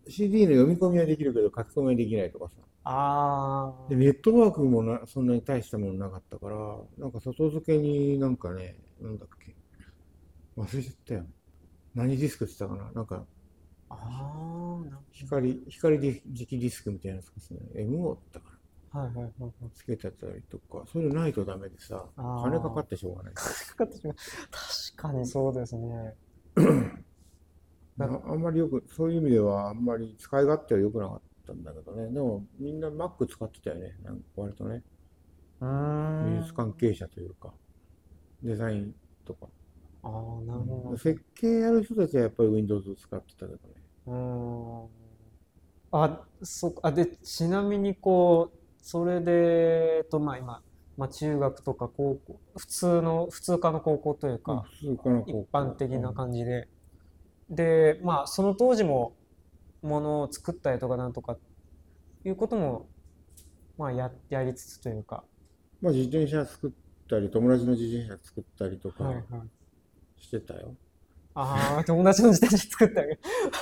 Speaker 2: CD の読み込みはできるけど書き込みはできないとかさ。
Speaker 1: あ
Speaker 2: で、ネットワークもなそんなに大したものなかったから、なんか外付けになんかね、なんだっけ？忘れちゃったよ。何ディスクって言ったかな？なんか、
Speaker 1: あ、あ
Speaker 2: 光、光ディ磁気ディスクみたいなやつですね。MO だったかな
Speaker 1: はいはいはいはい。
Speaker 2: つけてたりとか、そういうのないとダメでさ、金かかってしょうがない。
Speaker 1: かかってしまう確かにそうですね。
Speaker 2: なあんまりよく、そういう意味ではあんまり使い勝手は良くなかったんだけどね。でもみんな Mac 使ってたよね。なんか割とね。
Speaker 1: うーん。
Speaker 2: 美術関係者というか、デザインとか。
Speaker 1: ああ、なるほど。
Speaker 2: 設計やる人たちはやっぱり Windows 使ってたけどね。
Speaker 1: うーん。あ、そっか。あ、で、ちなみにこう、それで、えっと、まあ今、まあ中学とか高校、普通の、普通科の高校というか、
Speaker 2: 普通かな
Speaker 1: 一般的な感じで、で、まあその当時も、ものを作ったりとかなんとか、いうことも、まあや、やりつつというか、
Speaker 2: まあ自転車作ったり、友達の自転車作ったりとか
Speaker 1: はいはい。ああ、友達の自転車作ってあげる。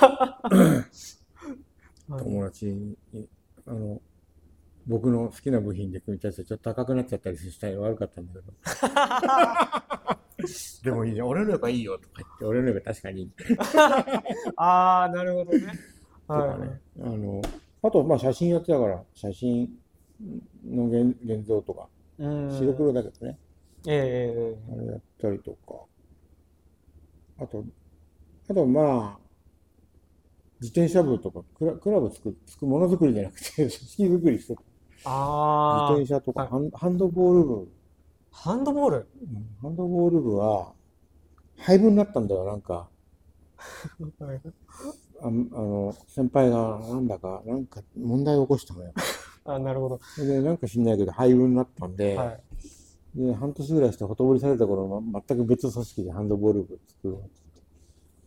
Speaker 1: はい
Speaker 2: 友達に、あの、僕の好きな部品で組み立ててちょっと高くなっちゃったりしたら悪かったんだけど。でもいいじゃん。俺の方がいいよとか言って、俺の方が確かにいい。
Speaker 1: ああ、なるほどね。
Speaker 2: と
Speaker 1: はい
Speaker 2: かね。あの、あと、まあ写真やってたから、写真の現現像とか、
Speaker 1: うん。
Speaker 2: 白黒だけどね。
Speaker 1: ええ
Speaker 2: あれやったりとか。あと、あとまあ、自転車部とかクラ、クラブ作る、作るものづくりじゃなくて、組織作りしてた。
Speaker 1: ああ
Speaker 2: 自転、車とか、
Speaker 1: はい
Speaker 2: ハンハンドボール部、
Speaker 1: ハンドボール？
Speaker 2: うんハンドボール部は、廃部になったんだよ、なんか。ああの、先輩がなんだか、なんか問題を起こしたのよ。
Speaker 1: あ、なるほど。
Speaker 2: で、なんか知んないけど、廃部になったんで、
Speaker 1: はい。
Speaker 2: で、半年ぐらいしてほとぼりされた頃、ま、全く別組織でハンドボール部作ろうって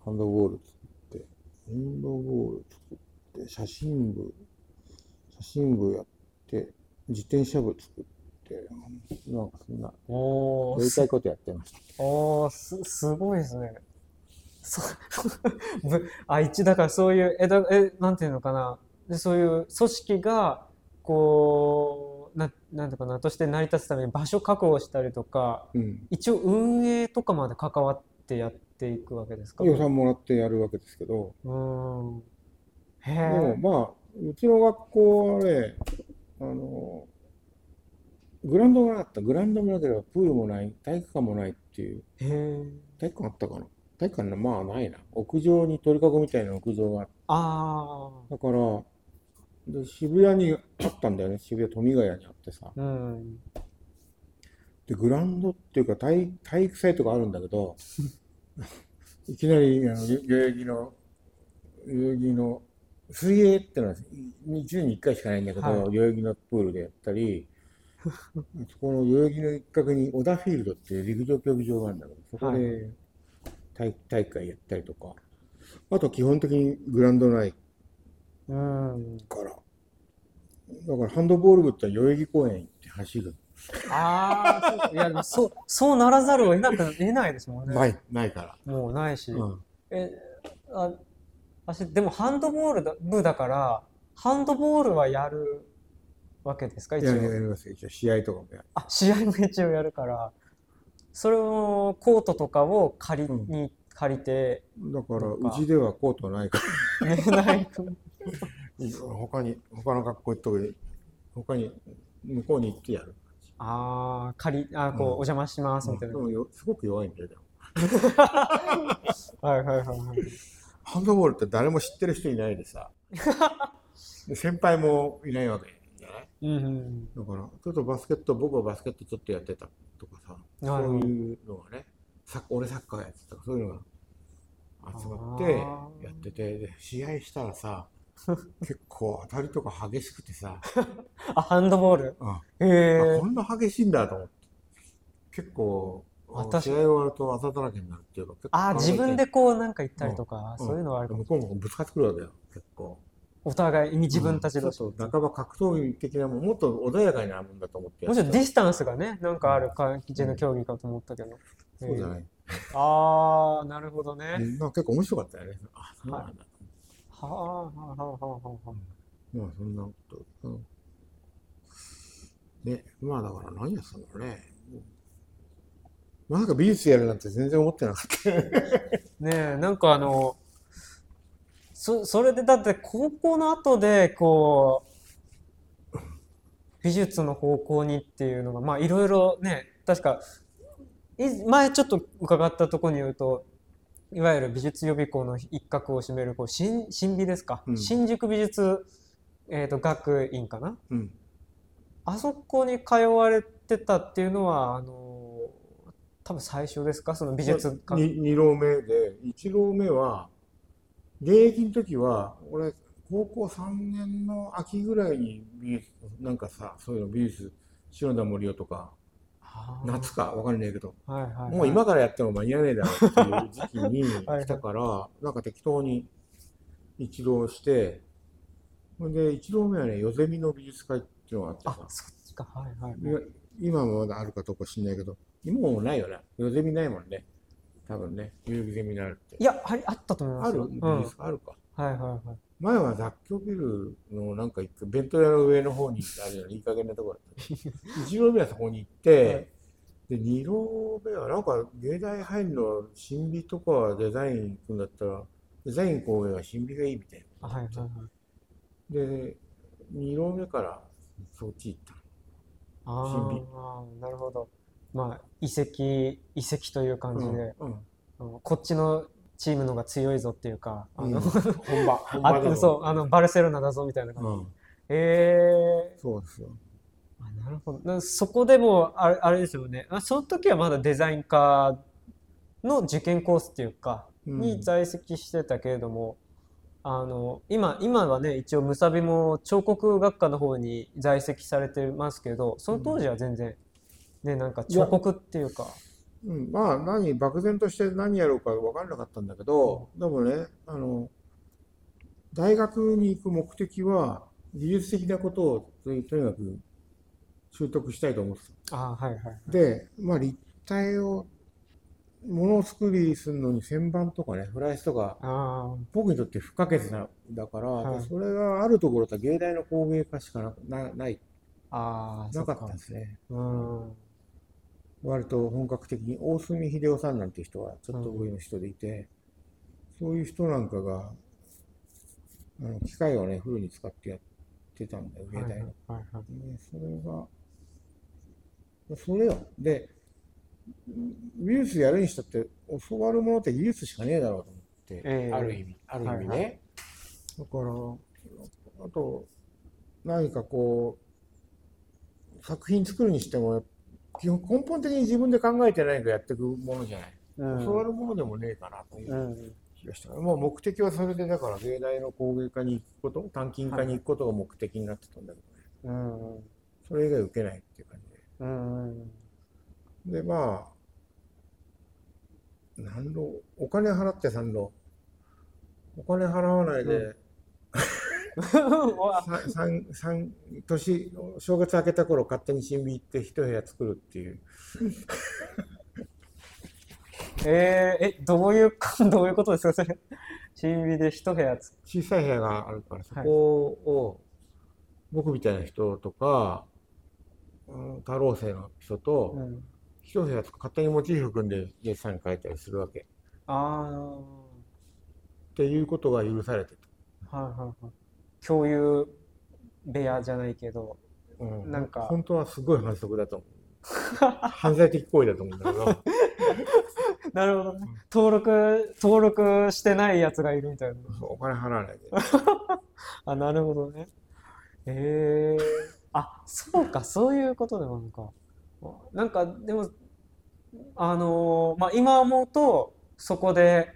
Speaker 2: ハンドボール作って、ハンドボール作って、写真部、写真部やって、自転車部作って、なんかそんな、
Speaker 1: おー、
Speaker 2: やりたいことやってました。
Speaker 1: おー、す、すごいですね。そ、ぶあ、一、だからそういう、え、だ、え、なんていうのかな。で、そういう組織が、こう、な、なんていうかな、として成り立つために場所確保したりとか、
Speaker 2: うん。
Speaker 1: 一応運営とかまで関わってやっていくわけですか？
Speaker 2: 予算もらってやるわけですけど、
Speaker 1: うーん。へ。
Speaker 2: まあ、うちの学校はね、あの、グラウンドがなかった。グラウンドもなければプールもない、体育館もないっていう。体育館あったかな？体育館なまあないな。屋上に鳥かごみたいな屋上があっ
Speaker 1: あ
Speaker 2: たから、で渋谷にあったんだよね。渋谷富ヶ谷にあってさ。
Speaker 1: あ。うん。
Speaker 2: で、グラウンドっていうか体体育祭とかあるんだけど、いきなり、あの、代々木の、代々木の、水泳ってのは1年に1回しかないんだけど、
Speaker 1: はい
Speaker 2: 代々木のプールでやったり、そこの代々木の一角に小田フィールドっていう陸上競技場があるんだけど、そこ
Speaker 1: は
Speaker 2: で体大会やったりとか、あと基本的にグラウンドない
Speaker 1: うん。
Speaker 2: から、だからハンドボール部って代々木公園行って走る。
Speaker 1: ああ、そういや、でもそう、そうならざるを得なく、得ないですもんね。
Speaker 2: ない、ないから。
Speaker 1: もうないし。
Speaker 2: うん
Speaker 1: え、あ、私、でもハンドボールだ部だから、ハンドボールはやるわけですか、一
Speaker 2: やりや
Speaker 1: 応。
Speaker 2: りますよ。一応試合とかもやる。
Speaker 1: あ、試合も一応やるから、それを、コートとかを借り
Speaker 2: うん
Speaker 1: に、借りて、
Speaker 2: だから、
Speaker 1: そう
Speaker 2: ちではコートないから、
Speaker 1: 寝 ない。
Speaker 2: 他に、他の学校行っとく他に、向こうに行ってやる。
Speaker 1: ああ、借り、あーこう、
Speaker 2: うん
Speaker 1: お邪魔します、みたいな。
Speaker 2: でもよすごく弱いんだよ。でも
Speaker 1: はいはいはいはい。
Speaker 2: ハンドボールって誰も知ってる人いないでさ。で先輩もいないわけじゃない
Speaker 1: うんうん。
Speaker 2: だから、ちょっとバスケット、僕はバスケットちょっとやってたとかさ、そういうのがね、サッ俺サッカーやってたとか、そういうのが集まってやってて、で試合したらさ、結構当たりとか激しくてさ、
Speaker 1: あ、ハンドボール？
Speaker 2: あ
Speaker 1: へえ
Speaker 2: あこ。んな激しいんだと思って。結構、試合終わると朝だらけになるっていうか、
Speaker 1: あー、自分でこうなんか行ったりとか、
Speaker 2: うん
Speaker 1: そういうのはあるかも。
Speaker 2: 向こうもぶつかってくるわけよ、結構。
Speaker 1: お互いに自分たちの。
Speaker 2: うんちょっと半ば格闘技的なもん、もっと穏やかなもんだと思ってや
Speaker 1: もちろんディスタンスがね、なんかある感じの競技かと思ったけど。
Speaker 2: そうじゃない。
Speaker 1: ああ、なるほどね。
Speaker 2: 結構面白かったよね。あ、そうなんだ。
Speaker 1: はあ、はあ、はあ、はあ、はあ。
Speaker 2: まあそんなこと。うんね、まあだから何やってたんだろうね。まさか美術やるなんて全然思ってなかった。
Speaker 1: ねえ、なんかあの、そ、それでだって高校の後で、こう、美術の方向にっていうのが、まあいろいろね、確か、い前ちょっと伺ったところによると、いわゆる美術予備校の一角を占める、こう、新、新美ですか、
Speaker 2: うん
Speaker 1: 新宿美術、えっと、学院かな？
Speaker 2: うん。
Speaker 1: あそこに通われてたっていうのは、あの、多分最初ですか？その美術館。
Speaker 2: に二浪目で、一浪目は、現役の時は、俺、高校3年の秋ぐらいに美術、なんかさ、そういうの美術、篠田森生とか、夏かわかんないけど、
Speaker 1: はいはいはい
Speaker 2: もう今からやっても間に合わねえだろうっていう時期に
Speaker 1: はい
Speaker 2: 来たから、なんか適当に一浪して、ほんで、一浪目はね、よぜみの美術会っていうのがあって
Speaker 1: あ
Speaker 2: さ、、
Speaker 1: そっちか。はいはい
Speaker 2: 今もまだあるかどうか知んないけど、今もないよね。よぜみないもんね。多分ね、遊戯ゼミナールって。
Speaker 1: いや、ありあったと思いますよ。
Speaker 2: ある？美
Speaker 1: うん。
Speaker 2: 術あるか。
Speaker 1: はいはいはい。
Speaker 2: 前は雑居ビルのなんか一個弁当屋の上の方にあるようないい加減なところだった。一浪目はそこに行って、
Speaker 1: はい
Speaker 2: で、二浪目はなんか芸大入るの新美とかデザイン行くんだったら、デザイン工芸は新美がいいみたい
Speaker 1: あはいはいはい。
Speaker 2: な。で、二浪目からそっち行った新美
Speaker 1: あ、なるほど。まあ、遺跡、遺跡という感じで、
Speaker 2: うんうん
Speaker 1: こっちのチームの方が強いぞっていうか、あの、
Speaker 2: うん本場、本場で
Speaker 1: あ
Speaker 2: も
Speaker 1: そう、あの、バルセロナだぞみたいな感じ。
Speaker 2: うん、
Speaker 1: ええ
Speaker 2: そうですよ。
Speaker 1: あなるほど。なそこでもあれ、あれですよね。あ、その時はまだデザイン科の受験コースっていうか、
Speaker 2: うん
Speaker 1: に在籍してたけれども、あの、今、今はね、一応、ムサビも彫刻学科の方に在籍されてますけど、その当時は全然、ね、なんか彫刻っていうか、
Speaker 2: うん、まあ何漠然として何やろうか分からなかったんだけど、でもねあの大学に行く目的は技術的なことをとにかく習得したいと思ってた。
Speaker 1: あはいはい。
Speaker 2: で、まあ、立体をものを作りするのに旋盤とかねフライスとか
Speaker 1: あ
Speaker 2: 僕にとって不可欠なだから、
Speaker 1: はい
Speaker 2: でそれがあるところと芸大の工芸科しかななない
Speaker 1: あ、ああ、
Speaker 2: なかったんですね。
Speaker 1: うん。
Speaker 2: 割と本格的に大隅秀夫さんなんて人はちょっと上の人でいて、そういう人なんかがあの機械をねフルに使ってやってたんだよ芸
Speaker 1: はいはい。
Speaker 2: 大の。
Speaker 1: はいはい。
Speaker 2: でそれがそれよ。で美術やるにしたって教わるものって技術しかねえだろうと思って、
Speaker 1: ええ。
Speaker 2: ある意味ある意味ね、
Speaker 1: はいはい。
Speaker 2: だからあと何かこう作品作るにしても基本根本的に自分で考えてないからやっていくものじゃない、
Speaker 1: うん。
Speaker 2: 教わるものでもねえかなといううん。気がした。から、もう目的はそれでだから芸大の工芸科に行くこと短金科に行くことが目的になってたんだけどね、
Speaker 1: うん。
Speaker 2: それ以外受けないっていう感じで。
Speaker 1: うん。
Speaker 2: で、まあ、何浪、お金払って3浪。お金払わないで、三三年、正月明けた頃勝手に新美行って一部屋作るっていう。
Speaker 1: えー、え、どういうか、どういうことですか、それ。新美で一部屋つく。
Speaker 2: 小さい部屋があるから、そこを、僕みたいな人とか、うん太郎生の人と、
Speaker 1: うん。
Speaker 2: 一部屋勝手にモチーフ組んでデッサン描いたりするわけ。
Speaker 1: あ
Speaker 2: っていうことが許されてた。
Speaker 1: あ、はいはいはい。共有部屋じゃないけど、
Speaker 2: うん
Speaker 1: なんか
Speaker 2: 本当はすごい反則だと思う。犯罪的行為だと思うんだけど、
Speaker 1: なるほどね。登録、登録してないやつがいるみたいな。
Speaker 2: お金払わないで。
Speaker 1: あ、なるほどね。ええあ、そうか、そういうことでもあるのか。なんか、でも、あのーまあ、今思うと、そこで、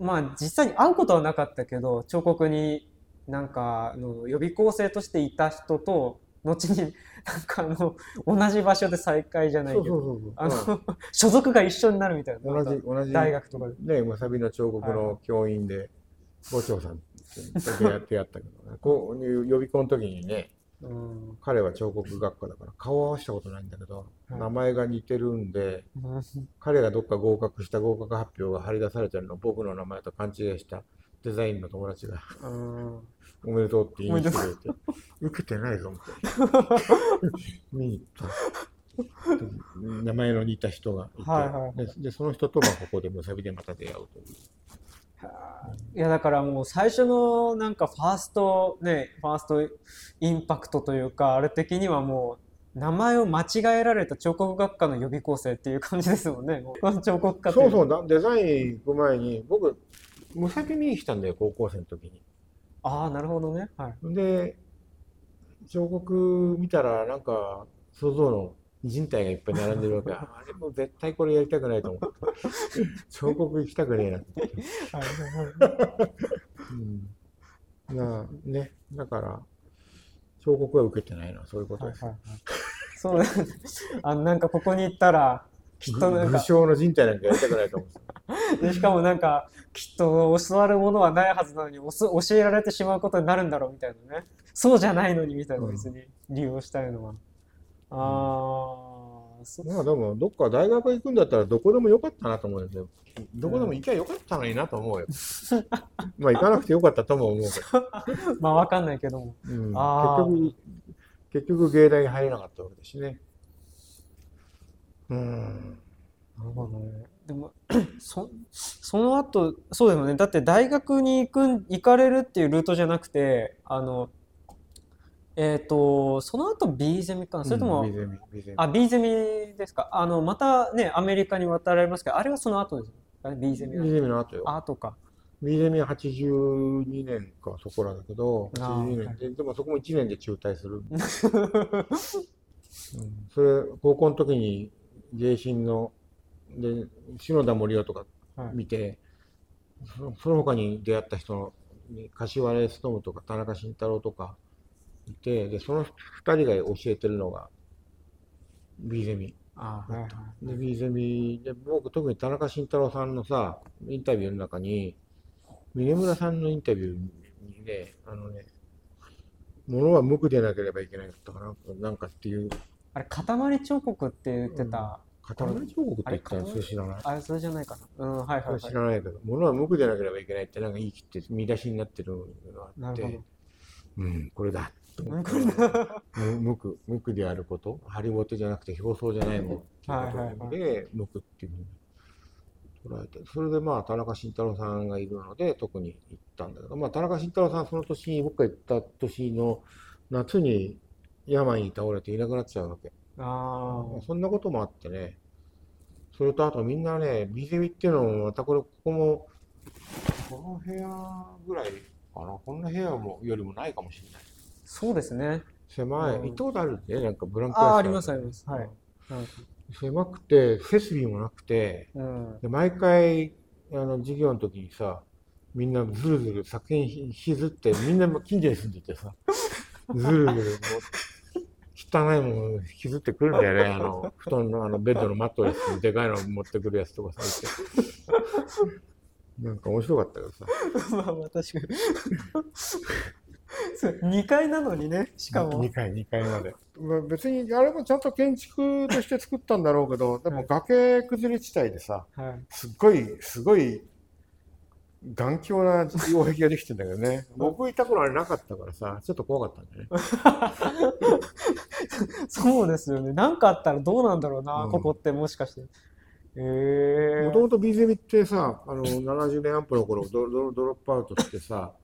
Speaker 1: まあ、実際に会うことはなかったけど、彫刻になんか、あの、予備校生としていた人と、後に なんかあの、同じ場所で再会じゃないけど、所属が一緒になるみたいな。
Speaker 2: うん同じ、同じ、
Speaker 1: 大学とかで。
Speaker 2: ね、むさびの彫刻の教員で、五長さんとやってやったけどね、こう予備校の時にね、
Speaker 1: うん。
Speaker 2: 彼は彫刻学科だから顔を合わせたことないんだけど、
Speaker 1: はい
Speaker 2: 名前が似てるんで、彼がどっか合格した合格発表が張り出されてるのを僕の名前と勘違いしたデザインの友達が
Speaker 1: うん。
Speaker 2: おめでとうって言いに来てくれて、受けてないぞ、みたいな。見に行った。名前の似た人がいて、
Speaker 1: はいはいはい
Speaker 2: でで、その人とまあここでむさびでまた出会うという。
Speaker 1: いやだからもう最初のなんかファーストねファーストインパクトというかあれ的にはもう名前を間違えられた彫刻学科の予備校生っていう感じですもんね。彫刻科って
Speaker 2: そうそうだ、デザイン行く前に、僕、むさび見に来たんだよ、高校生の時に。
Speaker 1: ああなるほどね。はい。
Speaker 2: で、彫刻見たら、なんか、想像の人体がいっぱい並んでるわけ。あれもう絶対これやりたくないと思って。彫刻行きたくねえなって。うん。なあ、ね。だから、彫刻は受けてないな、そういうことです。
Speaker 1: はいはいはい。そうなんあのなんかここに行ったらきっとなんか
Speaker 2: 武将の人体なんかやりたくないと思って。
Speaker 1: でしかもなんかきっと教わるものはないはずなのに教えられてしまうことになるんだろうみたいなねそうじゃないのにみたいな
Speaker 2: うん
Speaker 1: 別に利用したいのは、ああそ
Speaker 2: まあでも、どっか大学行くんだったらどこでもよかったなと思うんですよ。どこでも行きゃよかったのになと思うよ。まあ行かなくてよかったとも思うけど。
Speaker 1: まあわかんないけども
Speaker 2: うん、結局、結局芸大に入れなかったわけだしね。うん。
Speaker 1: なるほどね。でも そその後そうですよね。だって大学に行くん行かれるっていうルートじゃなくてあのえっ、とその後 B ゼミかな。それとも、
Speaker 2: うんビゼミビゼミ。
Speaker 1: あ B ゼミですか。あのまたねアメリカに渡られますけどあれはその後ですかね。B ゼミは。
Speaker 2: ビゼミの後よ。
Speaker 1: あ後か。
Speaker 2: ビゼミは82年かそこらだけど、
Speaker 1: あー
Speaker 2: 82年。で、でもそこも1年で中退する。うん、それ、高校の時に、芸新の、で、篠田森夫とか
Speaker 1: はい
Speaker 2: 見て、そのその他に出会った人に、柏原勉とか田中慎太郎とかいて、で、その二人が教えてるのが、ビゼミ。
Speaker 1: あはいはい
Speaker 2: で、ビゼミで、僕、特に田中慎太郎さんのさ、インタビューの中に、峰村さんのインタビューにね、あのね、物は無垢でなければいけないだったかな、なんかっていう、
Speaker 1: あれ塊彫刻って言ってた、
Speaker 2: 塊彫刻って言ったら
Speaker 1: あれ
Speaker 2: それ知らない？
Speaker 1: あれそれじゃないかな。うんはいはいはい。
Speaker 2: らないけど、物は無垢でなければいけないってなんか言い切って見出しになってるのがあって。
Speaker 1: なるほど、
Speaker 2: うん、これだ。無垢、無垢であること、ハリボテじゃなくて表層じゃないものっていうことで、無垢っていうふうに捉えて、それでまあ、田中慎太郎さんがいるので、特に行ったんだけど、まあ、田中慎太郎さん、その年に、僕が行った年の夏に病に倒れていなくなっちゃうわけ。
Speaker 1: あ
Speaker 2: まあそんなこともあってね、それとあとみんなね、ビゼミっていうのも、またこれ、ここも、この部屋ぐらいかな、こんな部屋もよりもないかもしれない。
Speaker 1: そうですね。
Speaker 2: 狭い、
Speaker 1: うん。
Speaker 2: 行ったことあるね、なんかブランク
Speaker 1: あーありますあります。はい。
Speaker 2: 狭くて、設備もなくて、
Speaker 1: うん。
Speaker 2: で毎回、あの、授業の時にさ、みんなずるずる作品引きずって、みんな近所に住んでてさ、ずるずる、もう、汚いものを引きずってくるんだよね、あの、布団の、あの、ベッドのマットレスにでかいの持ってくるやつとかさ。なんか面白かったけどさ、
Speaker 1: まあまあ確かに。そう2階なのにねしかも。
Speaker 2: 2階、2階まで。まあ、別に、あれもちゃんと建築として作ったんだろうけど、でも崖崩れ地帯でさ、
Speaker 1: はい。
Speaker 2: すっごい、すごい、頑強な擁壁ができてんだけどね。僕いた頃あれなかったからさ、ちょっと怖かったんだね。
Speaker 1: そうですよね。何かあったらどうなんだろうな、
Speaker 2: うん。
Speaker 1: ここってもしかして。ええ。
Speaker 2: もともと B ゼミってさ、あの、70年アンプの頃ドロドロップアウトしてさ、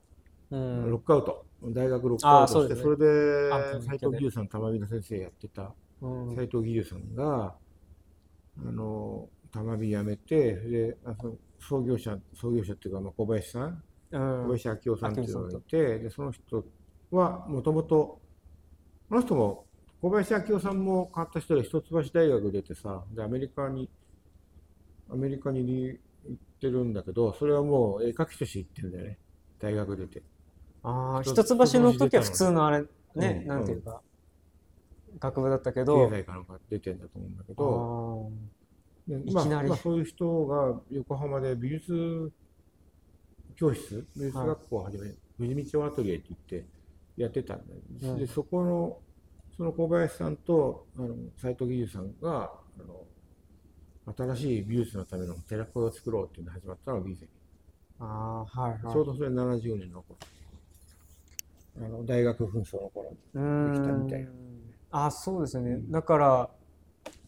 Speaker 1: うん。
Speaker 2: ロックアウト、大学ロックアウトして、
Speaker 1: ね。
Speaker 2: それで、斎藤義勇さん、玉美の先生やってた。
Speaker 1: うん。
Speaker 2: 斎藤義勇さんが、あの、玉美辞めて、で、あの創業者、創業者っていうか、まあ、小林さん、
Speaker 1: うん。
Speaker 2: 小林明夫さんっていうのがいて、で、その人はもともと、あの人も、小林明夫さんも変わった人で、一橋大学出てさ、で、アメリカに、アメリカに行ってるんだけど、それはもう絵描きとして行ってるんだよね。大学出て。
Speaker 1: ああ
Speaker 2: 一
Speaker 1: 一橋の時は普通のあれね、
Speaker 2: うん
Speaker 1: なんていうか、学部だったけ
Speaker 2: 経
Speaker 1: ど
Speaker 2: 済かなんか出てんだと思うんだけ
Speaker 1: あ
Speaker 2: ど、
Speaker 1: いきなり
Speaker 2: まあまあ、そういう人が横浜で美術教室、美術学校を始め、富士道アトリエって言ってやってたんだよ、
Speaker 1: うん
Speaker 2: で、そこの、その小林さんとあの斉藤義勇さんがあの、新しい美術のための寺子屋を作ろうっていうのが始まったのがゼミ。
Speaker 1: ああ、はいはい。
Speaker 2: ちょうどそれ70年の頃。あの、大学紛争の頃に。できたみたい
Speaker 1: ん。あ、そうですね。だから、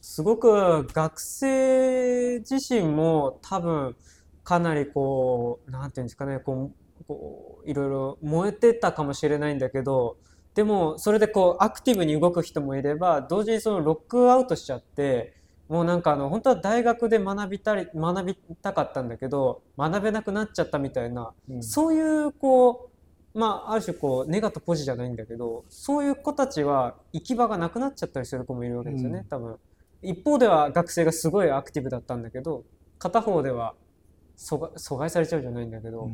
Speaker 1: すごく学生自身も多分かなりこう、なんていうんですかね、こう、こういろいろ燃えてたかもしれないんだけど、でもそれでこうアクティブに動く人もいれば、同時にそのロックアウトしちゃって、もうなんかあの本当は大学で学びたり、学びたかったんだけど、学べなくなっちゃったみたいな、
Speaker 2: うん。
Speaker 1: そういうこう、まあ、ある種こうネガとポジじゃないんだけどそういう子たちは行き場がなくなっちゃったりする子もいるわけですよね、
Speaker 2: うん。
Speaker 1: 多分一方では学生がすごいアクティブだったんだけど片方では阻害阻害されちゃうじゃないんだけど、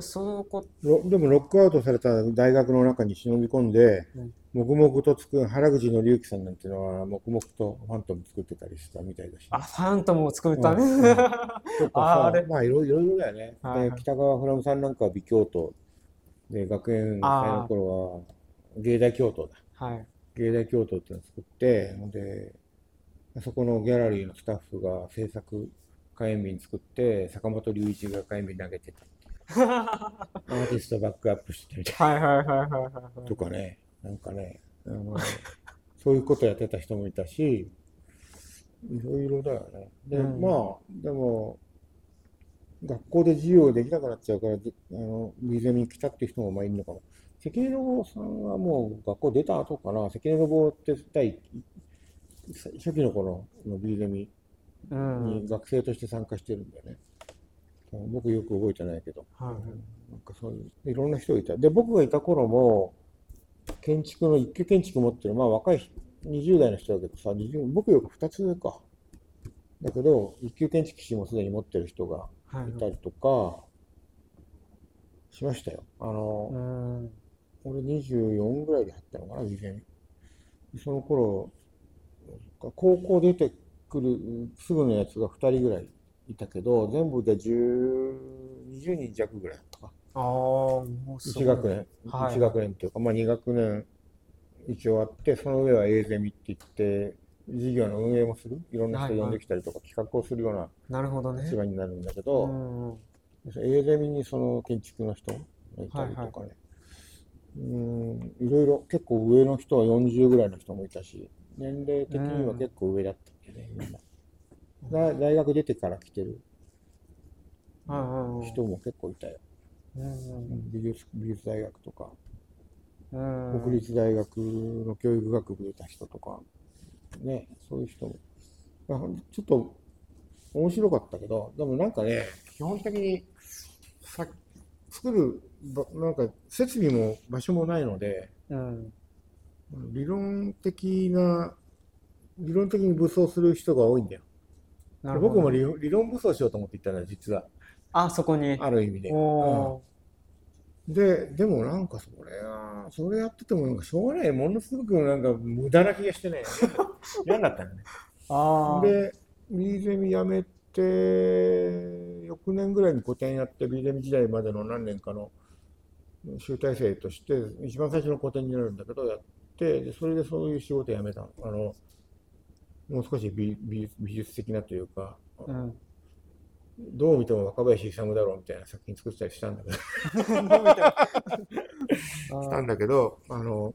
Speaker 1: その子
Speaker 2: ロでもロックアウトされた大学の中に忍び込んで、
Speaker 1: うん。
Speaker 2: 黙々と作る原口紀之さんなんていうのは黙々とファントム作ってたりしたみたいだし、
Speaker 1: あファントムを作った。ね、
Speaker 2: うん。と
Speaker 1: あ
Speaker 2: か
Speaker 1: あれ。
Speaker 2: さまあいろいろだよね、
Speaker 1: はい。
Speaker 2: 北川フラムさんなんかは美京都で学園祭の頃は芸大京都だ。
Speaker 1: はい。
Speaker 2: 芸大京都っていうのを作ってでそこのギャラリーのスタッフが制作火炎瓶作って坂本龍一が火炎瓶投げてた アーティストバックアップしてみたい
Speaker 1: はいはいはいはいはい。
Speaker 2: なとかね。なんかね。あのそういうことやってた人もいたしいろいろだよね。で、
Speaker 1: うん。
Speaker 2: まあでも学校で授業できなくなっちゃうからずあのビゼミに来たっていう人もまあいるのかも。関根信夫さんはもう学校出た後かな。関根信夫って第初期の頃のビゼミ
Speaker 1: うん
Speaker 2: に学生として参加してるんだよね、僕よく覚えてないけど
Speaker 1: はいはい
Speaker 2: なんかそういう、いろんな人がいた。で、僕がいた頃も、建築の一級建築持ってる、まあ若い人20代の人だけどさ、20僕よく2つ上か。だけど、一級建築士もすでに持ってる人が
Speaker 1: はい
Speaker 2: いたりとか、しましたよ。あの、
Speaker 1: うん
Speaker 2: 俺24ぐらいで入ったのかな、事前に。その頃、高校出てくるすぐのやつが2人ぐらいいたけど、全部で10、20人弱ぐらいだったか。
Speaker 1: ああもうすごい。
Speaker 2: 1学年、
Speaker 1: はい。
Speaker 2: 1学年というか、まあ2学年一応あって、その上は A ゼミって言って、授業の運営もする、いろんな人呼んできたりとか、企画をするような
Speaker 1: なるほどね。
Speaker 2: 立場になるんだけ
Speaker 1: う
Speaker 2: ど、
Speaker 1: んうん。
Speaker 2: A ゼミにその建築の人がいたりとかね、うーん、いろいろ結構上の人は40ぐらいの人もいたし、年齢的には結構上だったんでね、みんな。だ大学出てから来てる人も結構いたよ。
Speaker 1: うん
Speaker 2: 美術美術大学とか。
Speaker 1: うん
Speaker 2: 国立大学の教育学部出た人とか、ね、そういう人も。まあちょっと面白かったけど、でもなんかね、基本的にさ作るば、なんか設備も場所もないので、
Speaker 1: うん
Speaker 2: 理論的な、理論的に武装する人が多いんだよ。
Speaker 1: なるほど
Speaker 2: 僕も理理論武装しようと思って行ったのは実は、
Speaker 1: あそこに
Speaker 2: ある意味で。うんで、でもなんかそれは、それやっててもなんかしょうがない。ものすごくなんか無駄な気がしてね、嫌になったのね。
Speaker 1: あー
Speaker 2: で、ビーゼミ辞めて、翌年ぐらいに個展やって、ビーゼミ時代までの何年かの集大成として、一番最初の個展になるんだけど、やって、でそれでそういう仕事辞めたの。あの、もう少し美美美術的なというか、
Speaker 1: うん。
Speaker 2: どう見ても若林勇だろうみたいな作品作ったりしたんだけど、
Speaker 1: あ
Speaker 2: したんだけど、あの、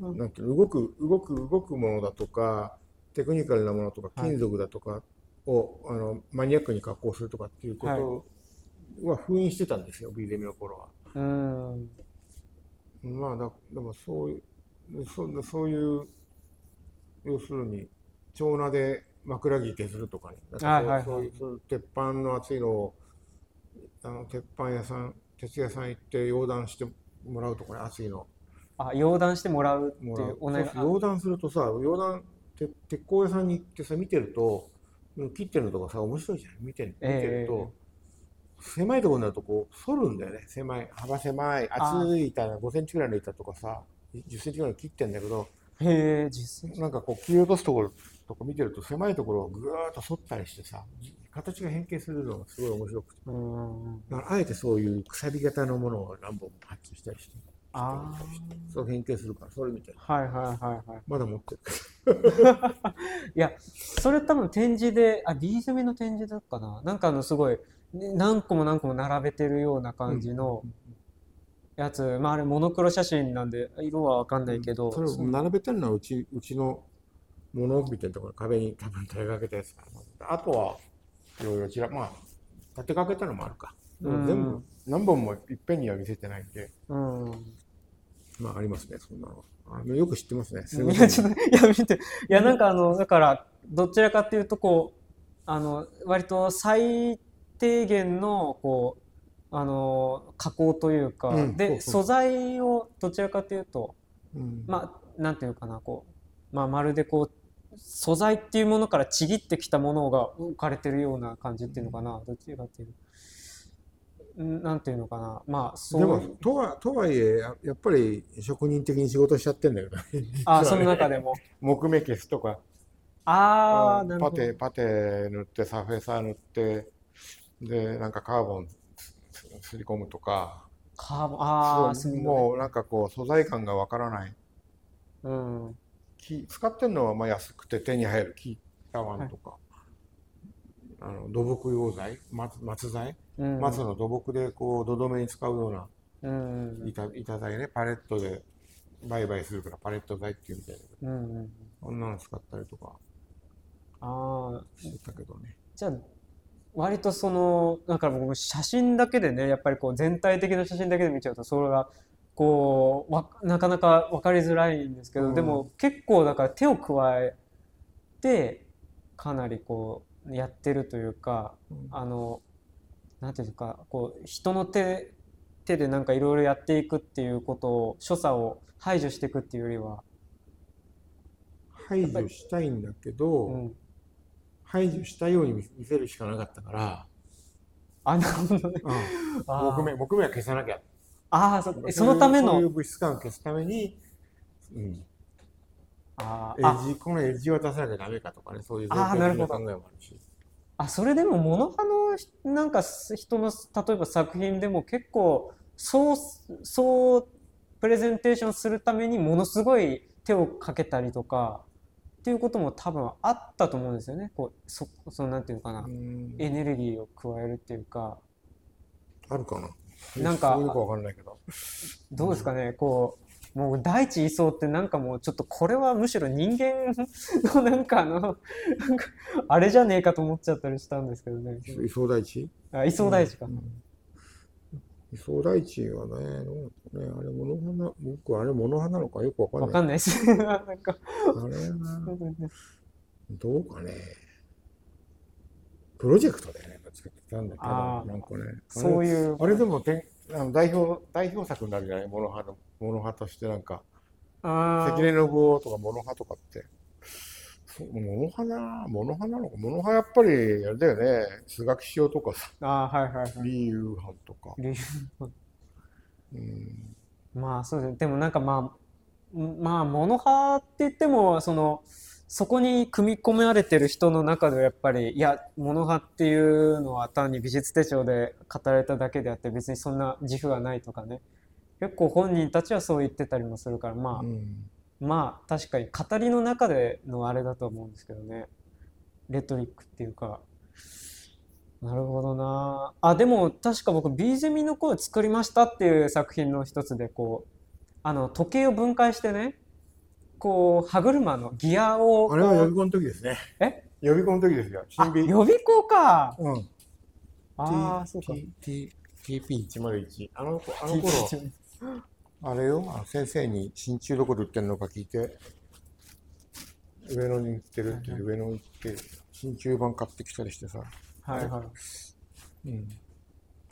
Speaker 1: うん。
Speaker 2: なんて動く、動く、動くものだとか、テクニカルなものとか、
Speaker 1: はい。
Speaker 2: 金属だとかを、あのマニアックに加工するとかっていうことは封印してたんですよ、ビーゼミの頃は。
Speaker 1: うん。
Speaker 2: まあだ、でもそういう、そそういう、要するに、長名で枕木削るとかね、なんか
Speaker 1: はいはいはい
Speaker 2: そういう鉄板の厚いのを、あの鉄板屋さん、鉄屋さん行って溶断してもらうとかね、厚いの。
Speaker 1: あ溶断してもらうってい
Speaker 2: う
Speaker 1: うお願
Speaker 2: 溶断するとさ、溶断、て鉄工屋さんに行ってさ、見てると、切ってるのとかさ、面白いじゃん。見て見てると、狭いところになるとこう、反るんだよね。狭い、幅狭い、
Speaker 1: あ
Speaker 2: 厚い板、5センチぐらいの板とかさ、10センチぐらいの切ってんだけど、
Speaker 1: へえ実際
Speaker 2: なんかこう、切り落とすところとか見てると、狭いところをぐーっと反ったりしてさ、形が変形するのがすごい面白くて。
Speaker 1: うん。
Speaker 2: だからあえてそういうくさび型のものを何本も発注したりして、
Speaker 1: あ
Speaker 2: そう変形するから、それみたいな。
Speaker 1: あはいはいはいはい。
Speaker 2: まだ持ってる。
Speaker 1: いやそれ多分展示であ B ゼミの展示だったかな。なんかあのすごい何個も何個も並べてるような感じのやつ、まああれモノクロ写真なんで色はわかんないけど、
Speaker 2: それを並べてるのはうちうちの物置みたいなところ壁に多分取りかけたやつあとはいろいろちらまあ立てかけたのもあるか。でも全部何本もいっぺんには見せてないんで。
Speaker 1: うん。
Speaker 2: まあありますねそんなの。あのよく知ってますねす
Speaker 1: い。
Speaker 2: みませ
Speaker 1: や、
Speaker 2: ん
Speaker 1: ちょっと、いや、見て、いや、なんかあの、だから、どちらかっていうと、こう、あの、割と最低限の、こう、あの、加工というか、で、
Speaker 2: うんそうそう
Speaker 1: 素材をどちらかというと、
Speaker 2: うん
Speaker 1: まあ、なんていうかな、こう、まあ、まるでこう、素材っていうものからちぎってきたものが置かれてるような感じっていうのかな、どちらかっていうと。んなんていうのかな、まあ、そう
Speaker 2: でもとはとはいえややっぱり職人的に仕事しちゃってんだよね
Speaker 1: あ、その中でも。
Speaker 2: 木目消すとか
Speaker 1: ああ、なるほど。
Speaker 2: パテパテ塗ってサーフェーサー塗ってでなんかカーボンすすり込むとか。
Speaker 1: カーボン、ああ、
Speaker 2: そう
Speaker 1: そう
Speaker 2: もうなんかこう素材感がわからない。
Speaker 1: うん。
Speaker 2: 木使ってるのはまあ安くて手に入る木タワンとか、あの土木用材？松松材、
Speaker 1: うん。
Speaker 2: 松の土木でこう土留めに使うような
Speaker 1: うん。
Speaker 2: 板板材ね。パレットで売買するからパレット材っていうみたいだけど
Speaker 1: うんうん。
Speaker 2: こんなの使ったりとか。
Speaker 1: ああ、
Speaker 2: してたけどね。
Speaker 1: じゃあ、割とその、だから僕、写真だけでね、やっぱりこう、全体的な写真だけで見ちゃうと、それが、こう、わ、なかなか分かりづらいんですけど、
Speaker 2: うん
Speaker 1: でも結構だから手を加えて、かなりこう、やってるというか、
Speaker 2: うん
Speaker 1: あの、なんていうか、こう、人の手、手でなんかいろいろやっていくっていうことを、所作を排除していくっていうよりは、
Speaker 2: 排除したいんだけど、
Speaker 1: うん。
Speaker 2: 排除したように見見せるしかなかったから、
Speaker 1: あ、なるほどね。
Speaker 2: 木目木目は消さなきゃ。
Speaker 1: ああ、そえそのための。
Speaker 2: そういう、物質感を消すために、うん、エ
Speaker 1: あーあ、
Speaker 2: ッジこのエッジを出さなきゃダメかとかねそういう
Speaker 1: あーなるほど。
Speaker 2: 考えもあるし。
Speaker 1: あ、それでも、モノハのひなんかす人の、例えば作品でも結構、そう、そう、プレゼンテーションするためにものすごい手をかけたりとか、っていうことも多分あったと思うんですよね。こう、そ、その、なんていうのかな
Speaker 2: う。ん
Speaker 1: エネルギーを加えるっていうか、
Speaker 2: あるかな
Speaker 1: なんか
Speaker 2: ど
Speaker 1: どうですかね、こう、もう大地いそうってなんかもうちょっとこれはむしろ人間の なんかあの、あれじゃねえかと思っちゃったりしたんですけどね。
Speaker 2: 磯磯大地？
Speaker 1: あ、いそう大地か。
Speaker 2: うん磯大地はねどうね。あれ物花僕あれ物花なのかよくわかんない。
Speaker 1: わかんないです。なんか、
Speaker 2: あれどうかね。プロジェクトでね作ってたんだけどなんかね。
Speaker 1: そういう。
Speaker 2: あれでもてんあの代表代表作になるじゃない？モノハのモノハとしてなんか。
Speaker 1: あ
Speaker 2: 関根信夫とかモノハとかってモノハなモノハなのかモノハやっぱりあれだよね菅木塩とかさ
Speaker 1: あ、はいはいはい。
Speaker 2: リー・ユーハンとか、
Speaker 1: 理由
Speaker 2: うん、
Speaker 1: まあそうですね。でもなんかまあ、んまあ、モノハって言っても、その、そこに組み込められてる人の中ではやっぱり、いや、モノハっていうのは単に美術手帳で語られただけであって、別にそんな自負がないとかね。結構本人たちはそう言ってたりもするから、まあ、
Speaker 2: うん
Speaker 1: まあ確かに語りの中でのあれだと思うんですけどね。レトリックっていうか。なるほどな。あ、でも確か僕、ビーゼミの声作りましたっていう作品の一つで、こう、あの、時計を分解してね、こう、歯車のギアを
Speaker 2: あれは予備校の時ですね
Speaker 1: え？
Speaker 2: 予備校の時ですよ
Speaker 1: 予備校か。
Speaker 2: うん
Speaker 1: ああ、そうか。
Speaker 2: T- T- TP101 あの子あの頃あれよ先生に真鍮どこで売ってるのか聞いて。上野に売ってるって言って上野行って真鍮版買ってきたりしてさ、
Speaker 1: はいはい。
Speaker 2: うん、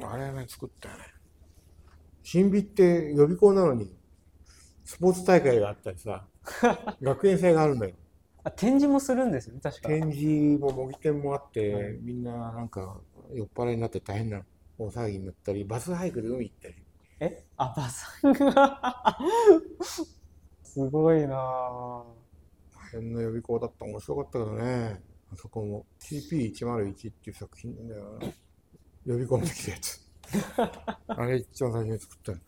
Speaker 2: あれね作ったよね。新美って予備校なのにスポーツ大会があったりさ 学園祭があるんだよ。
Speaker 1: あ、展示もするんですよね、確か。
Speaker 2: 展示も模擬店もあって、みんななんか酔っ払いになって大変な大騒ぎになったりバスハイクで海行ったり
Speaker 1: え？あ、バさんがすごいな。ぁ。
Speaker 2: 大変な予備校だった。面白かったけどね。あそこも。TP101 っていう作品なんだよな。予備校の時のやつ。あれ一番最初に作ったの。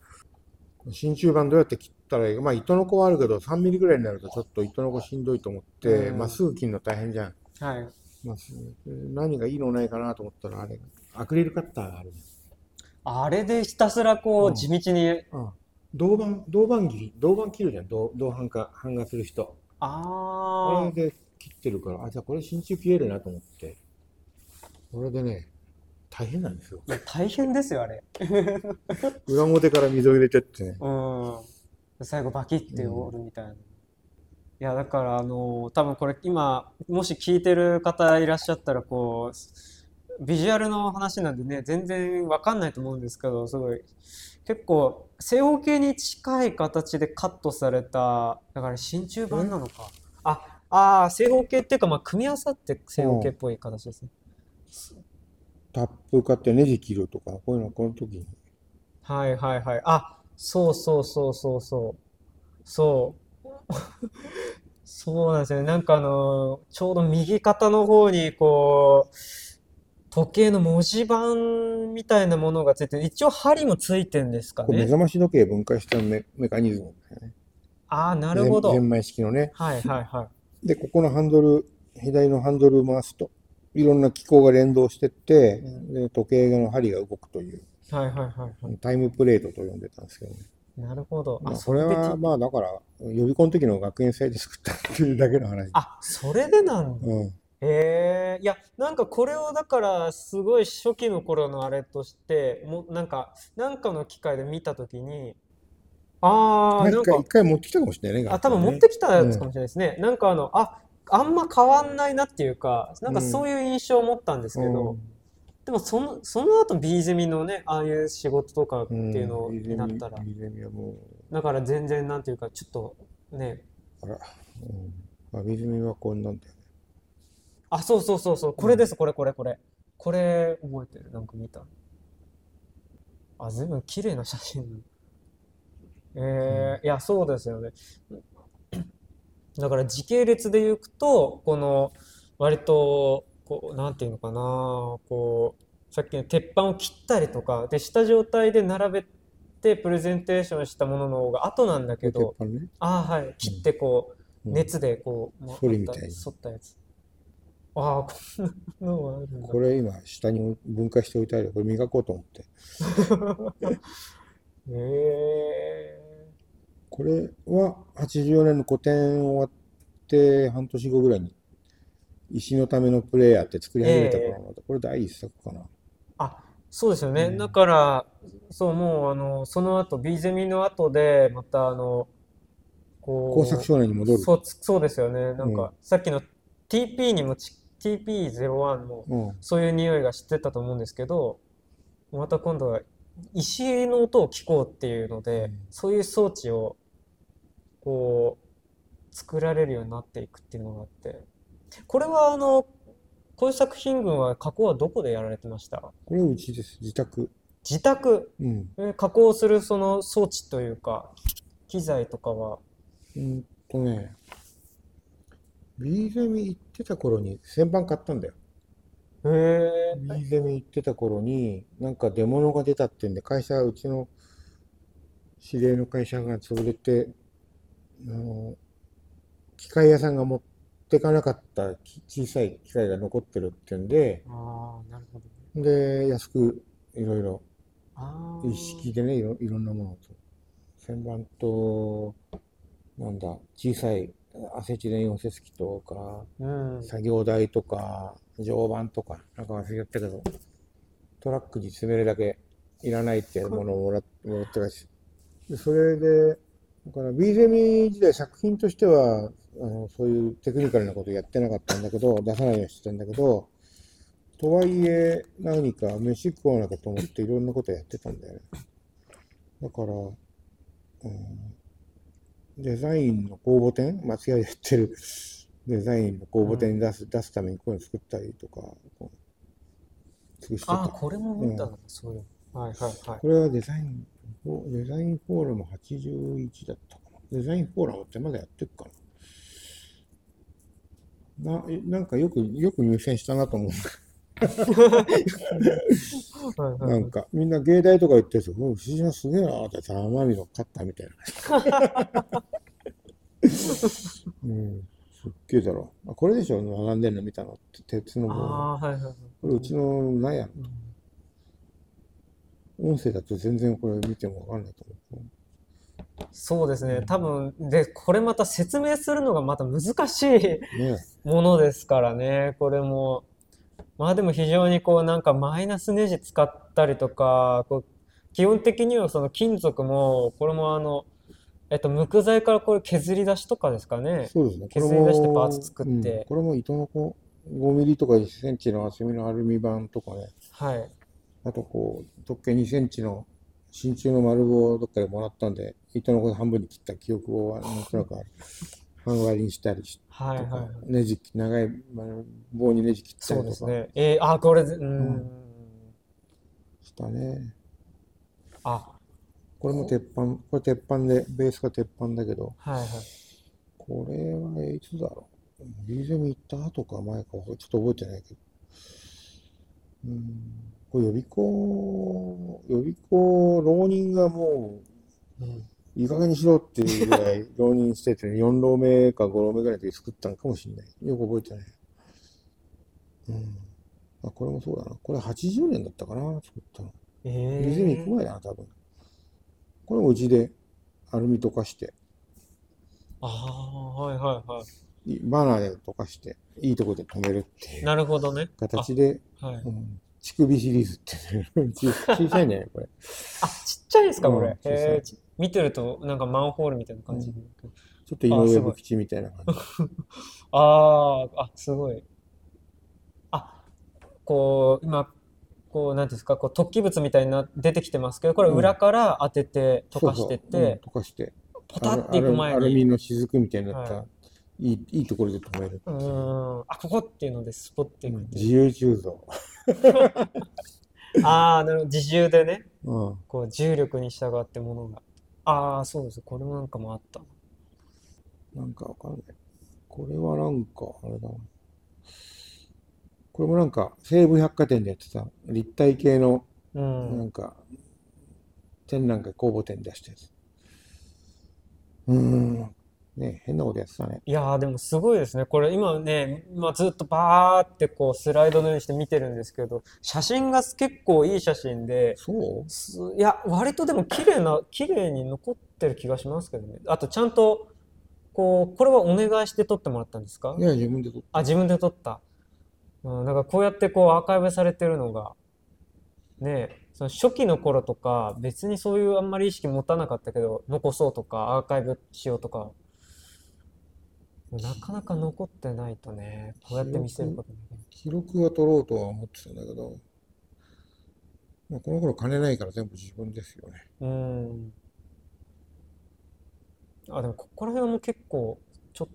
Speaker 2: 真鍮板どうやって切ったらいいか。まあ糸の子はあるけど3ミリぐらいになるとちょっと糸の子しんどいと思って
Speaker 1: うん。
Speaker 2: まっすぐ切るの大変じゃん、
Speaker 1: はい。
Speaker 2: まあ、す何がいいのないかなと思ったらあれアクリルカッターがあるじ
Speaker 1: あれでひたすらこ
Speaker 2: う
Speaker 1: うん地道に。
Speaker 2: うん。銅板、銅板切り、銅板切るじゃん、銅銅版化、版画する人。
Speaker 1: あ
Speaker 2: これで切ってるから、あ、じゃあこれ真鍮切れるなと思って。これでね、大変なんですよ。
Speaker 1: 大変ですよ、あれ。
Speaker 2: 裏表から溝入れてってね。
Speaker 1: うん。最後バキって折るみたいな。いや、だから、あの、多分これ今、もし聞いてる方いらっしゃったら、こう、ビジュアルの話なんでね、全然わかんないと思うんですけど、すごい、結構、正方形に近い形でカットされた、だから真鍮版なのか。あ、あー正方形っていうか、まあ、組み合わさって正方形っぽい形ですね。
Speaker 2: タップ買ってネジ切るとか、こういうのこの時に。
Speaker 1: はいはいはい。あ、そうそうそうそうそう。そう。そうなんですよね。なんかあの、ちょうど右肩の方にこう、時計の文字盤みたいなものがついて、一応針もついてんですか
Speaker 2: これ目
Speaker 1: ね。
Speaker 2: 覚まし時計分解したメメカニズムだよね。
Speaker 1: ああ、なるほど。
Speaker 2: ゼンマイ式のね。
Speaker 1: はいはいはい。
Speaker 2: で、ここのハンドル、左のハンドルを回すと、いろんな機構が連動してって、
Speaker 1: うん
Speaker 2: で時計の針が動くという、
Speaker 1: はいはいはいは
Speaker 2: タイムプレートと呼んでたんですけどね。
Speaker 1: い。なるほど。あ、
Speaker 2: まあ、
Speaker 1: それで
Speaker 2: は、まあだから、予備校の時の学園祭で作ったっていうだけの話。
Speaker 1: あ、それでなんだ。
Speaker 2: うん。
Speaker 1: へえ、いや、なんかこれをだから、すごい初期の頃のあれとして、もうなんか、なんかの機会で見たときに、ああ、なんか
Speaker 2: 一、回持ってきたかもしれないね。
Speaker 1: あ、多分持っ
Speaker 2: 学
Speaker 1: てきたやつかもしれないですね。なんかあの、あ、あんま変わんないなっていうか、なんか
Speaker 2: うん
Speaker 1: そういう印象を持ったんですけど、でもその、その後 B ゼミのね、ああいう仕事とかって
Speaker 2: うん、
Speaker 1: いうの
Speaker 2: うん
Speaker 1: になったら、
Speaker 2: う、
Speaker 1: だから全然なんていうか、ちょっとね、
Speaker 2: あら、うん。まあ、ビズミはこんなんだよね。
Speaker 1: あ、そうそうそうそう、これです、これ、これ、これ。これ、覚えてるなんか見た。あ、随分綺麗な写真。えー、いや、そうですよね。だから時系列でいくと、この、割と、こう、なんていうのかな、こう、さっきの鉄板を切ったりとか、で、した状態で並べてプレゼンテーションしたものの方が後なんだけど、
Speaker 2: 鉄板ね。
Speaker 1: ああ、はい、切ってこう、
Speaker 2: うん
Speaker 1: 熱でこう、
Speaker 2: 反りみたいに
Speaker 1: 反ったやつ。ああ、こんなのがあるんだ。
Speaker 2: これ今、下に分解しておいてあるよ。これ磨こうと思って。
Speaker 1: へえ。
Speaker 2: これは84年の個展終わって半年後ぐらいに石のためのプレイヤーって作り始めたから、これ第一作かな。
Speaker 1: あ、そうですよね。
Speaker 2: うん
Speaker 1: だから、そう、もう、あの、その後、ビーゼミの後で、また、あの、こ
Speaker 2: 工作少年に戻る。
Speaker 1: そう、そうですよね。なん
Speaker 2: うん
Speaker 1: か、さっきの TP にもち、TP01 も、
Speaker 2: うん。
Speaker 1: そういう匂いが知ってたと思うんですけど、また今度は石の音を聞こうっていうので、
Speaker 2: うん
Speaker 1: そういう装置をこう作られるようになっていくっていうのがあって、これはあの、こういう作品群は加工はどこでやられてました？
Speaker 2: これうちです。自宅。
Speaker 1: 自宅、
Speaker 2: うん。
Speaker 1: え加工するその装置というか、機材とかは、
Speaker 2: うんとね、ビーゼミ行ってた頃に旋盤買ったんだよ。
Speaker 1: へえ、
Speaker 2: ビーゼミ行ってた頃に、なんか出物が出たってんで、会社、うちの知り合いの会社が潰れて、あの、機械屋さんが持ってかなかったき小さい機械が残ってるってんで、
Speaker 1: ああ、なるほど。
Speaker 2: で、安くいろいろ一式でね、いろいろんなものと。旋盤と、なんだ、小さいアセチレン溶接機とか、
Speaker 1: うん、
Speaker 2: 作業台とか、常磐とか、なんか忘れちゃったけど、トラックに詰めるだけいらないってものをもらもらってたし。で、それで、だからビーゼミ時代作品としては、あの、そういうテクニカルなことやってなかったんだけど、出さないようにしてたんだけど、とはいえ、何か飯食わなきゃと思っていろんなことやってたんだよね。だから、うん、デザインの公募展？松屋でやってるデザインの公募展に出す、出すためにこういうの作ったりとか、こう、作して
Speaker 1: あ。これも見たな、そういうの。はいはいはい。
Speaker 2: これはデザイン、デザインフォーラム81だったかな。デザインフォーラムってまだやってるかな。な、えなんかよく、よく入選したなと思う。なんか、みんな芸大とか行ってる人、もう不思議なすげえなってさ、天海の勝ったみたいな。うん、すっげえだろ。あこれでしょ、並んでんの見たの？って、鉄の棒。
Speaker 1: ああ、はいはいはい。
Speaker 2: これうちの納屋。
Speaker 1: うん
Speaker 2: 音声だと全然これ見てもわかんないと思う。
Speaker 1: そうですね。多分、で、これまた説明するのがまた難しい
Speaker 2: ね
Speaker 1: ものですからね、これも。まあでも非常にこうなんかマイナスネジ使ったりとか、こう基本的にはその金属も、これもあの、えっと、無垢材からこれ削り出しとかですかね。
Speaker 2: そうですね。
Speaker 1: 削り出してパーツ作って
Speaker 2: うんこれも糸のこ5ミリとか1センチの厚みのアルミ板とかね、
Speaker 1: はい。
Speaker 2: あとこう、直径2センチの真鍮の丸棒をどっかでもらったんで、糸のこ半分に切った記憶をなんとなくある。半割りにしたりし
Speaker 1: はいはいはい。
Speaker 2: ネジ、長いまあ棒にネジ切った
Speaker 1: そう
Speaker 2: りとか
Speaker 1: ですね。えー、あ、これ、うーん。
Speaker 2: したね。
Speaker 1: あ、
Speaker 2: これも鉄板、これ鉄板で、ベースが鉄板だけど、
Speaker 1: はいはい。
Speaker 2: これはいつだろう。リーゼミ行った後か前か、ちょっと覚えてないけど。うん。これ予備校、予備校、浪人がも
Speaker 1: うん
Speaker 2: う、いい加減にしろっていうぐらい 浪人してて、4浪目か5浪目ぐらいで作ったのかもしれない。よく覚えてない。うん。あ、これもそうだな。これ80年だったかな、作ったの。
Speaker 1: え
Speaker 2: リーゼミ行く
Speaker 1: ー、
Speaker 2: 前だな、多分。これもうちでアルミ溶かして、
Speaker 1: ああ、はいはいはい
Speaker 2: バーナーで溶かして、いいところで止めるってい
Speaker 1: い。
Speaker 2: う
Speaker 1: なるほどね。
Speaker 2: 形で、
Speaker 1: はい。
Speaker 2: うん、乳首シリーズって 小さいね、これ。
Speaker 1: あ、ちっちゃいんですか、これ。
Speaker 2: うん小さい
Speaker 1: 見てると、なんかマンホールみたいな感じ。
Speaker 2: ちょっと井上武吉みたいな感じ。
Speaker 1: ああ、あ、すごい。あ、こう、今、こう、なんていうんですか、こう、突起物みたいな、出てきてますけど、これ
Speaker 2: うん
Speaker 1: 裏から当てて、溶かしてっ
Speaker 2: そうん
Speaker 1: て、
Speaker 2: 溶かして。
Speaker 1: ポタっていく前
Speaker 2: アルアルミ
Speaker 1: に、
Speaker 2: の雫みたいになった、、
Speaker 1: はい
Speaker 2: いいいところで止める。
Speaker 1: うーん、あ、ここっていうので、スポっていく。
Speaker 2: 自由鋳造。
Speaker 1: ああ、なるほど、自重でね、
Speaker 2: うん。
Speaker 1: こう、重力に従ってものが。ああ、そうです。これもなんかもあった。
Speaker 2: なんかわかんない。これはなんか、あれだな。これもなんか、西武百貨店でやってた、立体系の、
Speaker 1: う。
Speaker 2: なんんか、展覧会公募展出したやつ。うーん。ね変なことやってたね。
Speaker 1: いやーでもすごいですね。これ今ね、まあ、ずっとバーってこうスライドのようにして見てるんですけど、写真が結構いい写真で、
Speaker 2: そう？
Speaker 1: すいや、割とでも綺麗な、綺麗に残ってる気がしますけどね。あとちゃんと、こう、これはお願いして撮ってもらったんですか？
Speaker 2: いや、自分で撮っ
Speaker 1: あ、自分で撮った。うん、だからこうやってこうアーカイブされてるのが、ねえ、その初期の頃とか、別にそういうあんまり意識持たなかったけど、残そうとか、アーカイブしようとか、なかなか残ってないとね、こうやって見せること。
Speaker 2: 記録は取ろうとは思ってたんだけど、まあ、この頃金ないから全部自分ですよね。
Speaker 1: うーん。あ、でもここら辺も結構、ちょっ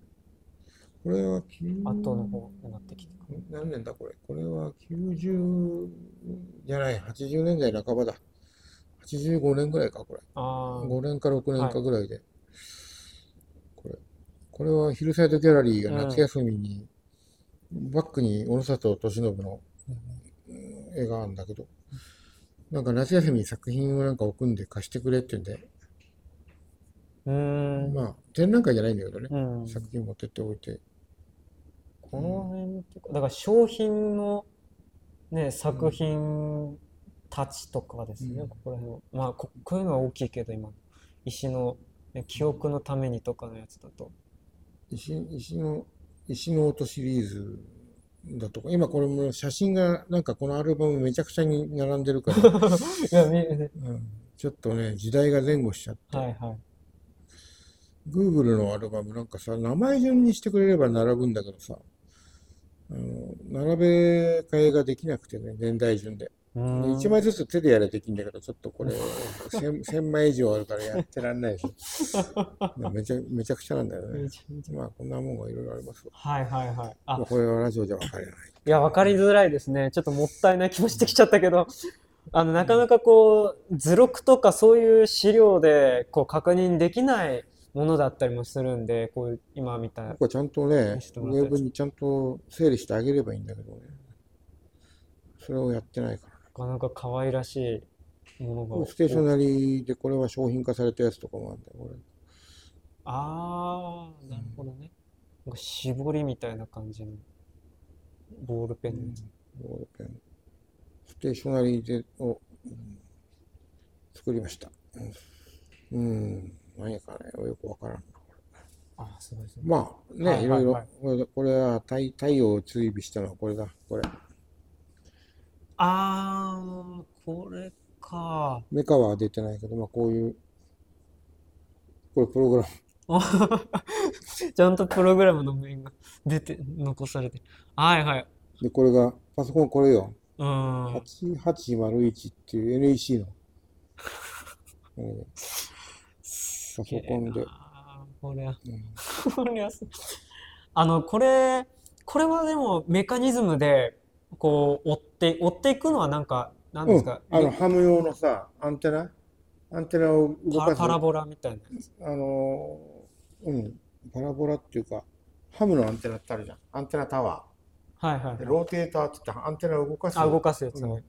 Speaker 2: これは9
Speaker 1: と後の方になってきてか
Speaker 2: 何年だこれ？これは90じゃない、80年代半ばだ。85年ぐらいか、これ。
Speaker 1: ああ、
Speaker 2: 5年か6年かぐらいで。これ。これはヒルサイドギャラリーが夏休みに、バックに小野里俊信のうん絵があるんだけど、なんか夏休みに作品をなんか置くんで貸してくれって言うんで、
Speaker 1: うーん。
Speaker 2: まあ展覧会じゃないんだけどね、
Speaker 1: うん。
Speaker 2: 作品持ってっておいて、
Speaker 1: この辺ってか、だから商品のね、作品たちとかですね、
Speaker 2: うん
Speaker 1: ここら辺は。まあこ、こういうのは大きいけど、今、石の、ね、記憶のためにとかのやつだと。
Speaker 2: 石石の、石の音シリーズだとか、今これも写真がなんかこのアルバムめちゃくちゃに並んでるから、うんちょっとね、時代が前後しちゃって、
Speaker 1: はいはい。
Speaker 2: Google のアルバムなんかさ、名前順にしてくれれば並ぶんだけどさ、あの、並べ替えができなくてね、年代順で。
Speaker 1: うーん
Speaker 2: 1枚ずつ手でやればできんだけど、ちょっとこれ、1000, 1000 枚以上あるからやってらんないし。めちゃめちゃくちゃなんだよねまあ、こんなもんがいろいろありますわ。
Speaker 1: はいはいはい。
Speaker 2: ま
Speaker 1: あ
Speaker 2: あ、、これはラジオじゃ分かれない。
Speaker 1: いや、わかりづらいですね。ちょっともったいない気もしてきちゃったけど、あの、なかなかこう、図録とかそういう資料で、こう、確認できないものだったりもするんで、こう今みたいな
Speaker 2: ちゃんとね、ウェブにちゃんと整理してあげればいいんだけどね。それをやってないから。
Speaker 1: なかなか可愛らしいものが。
Speaker 2: ステーショナリーでこれは商品化されたやつとかもあるんだよ、これ。
Speaker 1: ああ、なるほどね。なんか絞りみたいな感じのボールペンのやつ。
Speaker 2: ボールペン。ステーショナリーで、おうん作りました。うん、うん何やかね、よくわからん。
Speaker 1: あ、すごいですね。
Speaker 2: まあね、
Speaker 1: はい
Speaker 2: いろいろ
Speaker 1: はい、
Speaker 2: これこれは太太陽を追尾したのはこれだ、これ。
Speaker 1: あー、これか。
Speaker 2: メカは出てないけど、まあこういう、これプログラム。
Speaker 1: ちゃんとプログラムの面が出て、残されて。はいはい。
Speaker 2: で、これが、パソコンこれよ。
Speaker 1: うん。
Speaker 2: 8801っていう NEC の。うんパソコンで。
Speaker 1: これは、
Speaker 2: うん
Speaker 1: これはす、あの、これ、これはでもメカニズムで、こう、追って、追っていくのはなんか、なんですか、
Speaker 2: うん、あのハム用のさ、アンテナ？アンテナを動かす？
Speaker 1: パパラボラみたいな。
Speaker 2: あのーうん、パラボラっていうか、ハムのアンテナってあるじゃん。アンテナタワ
Speaker 1: はいはい
Speaker 2: ローテーターって言ってアンテナを動かす？
Speaker 1: あ、動かすやつ
Speaker 2: うん。
Speaker 1: ね。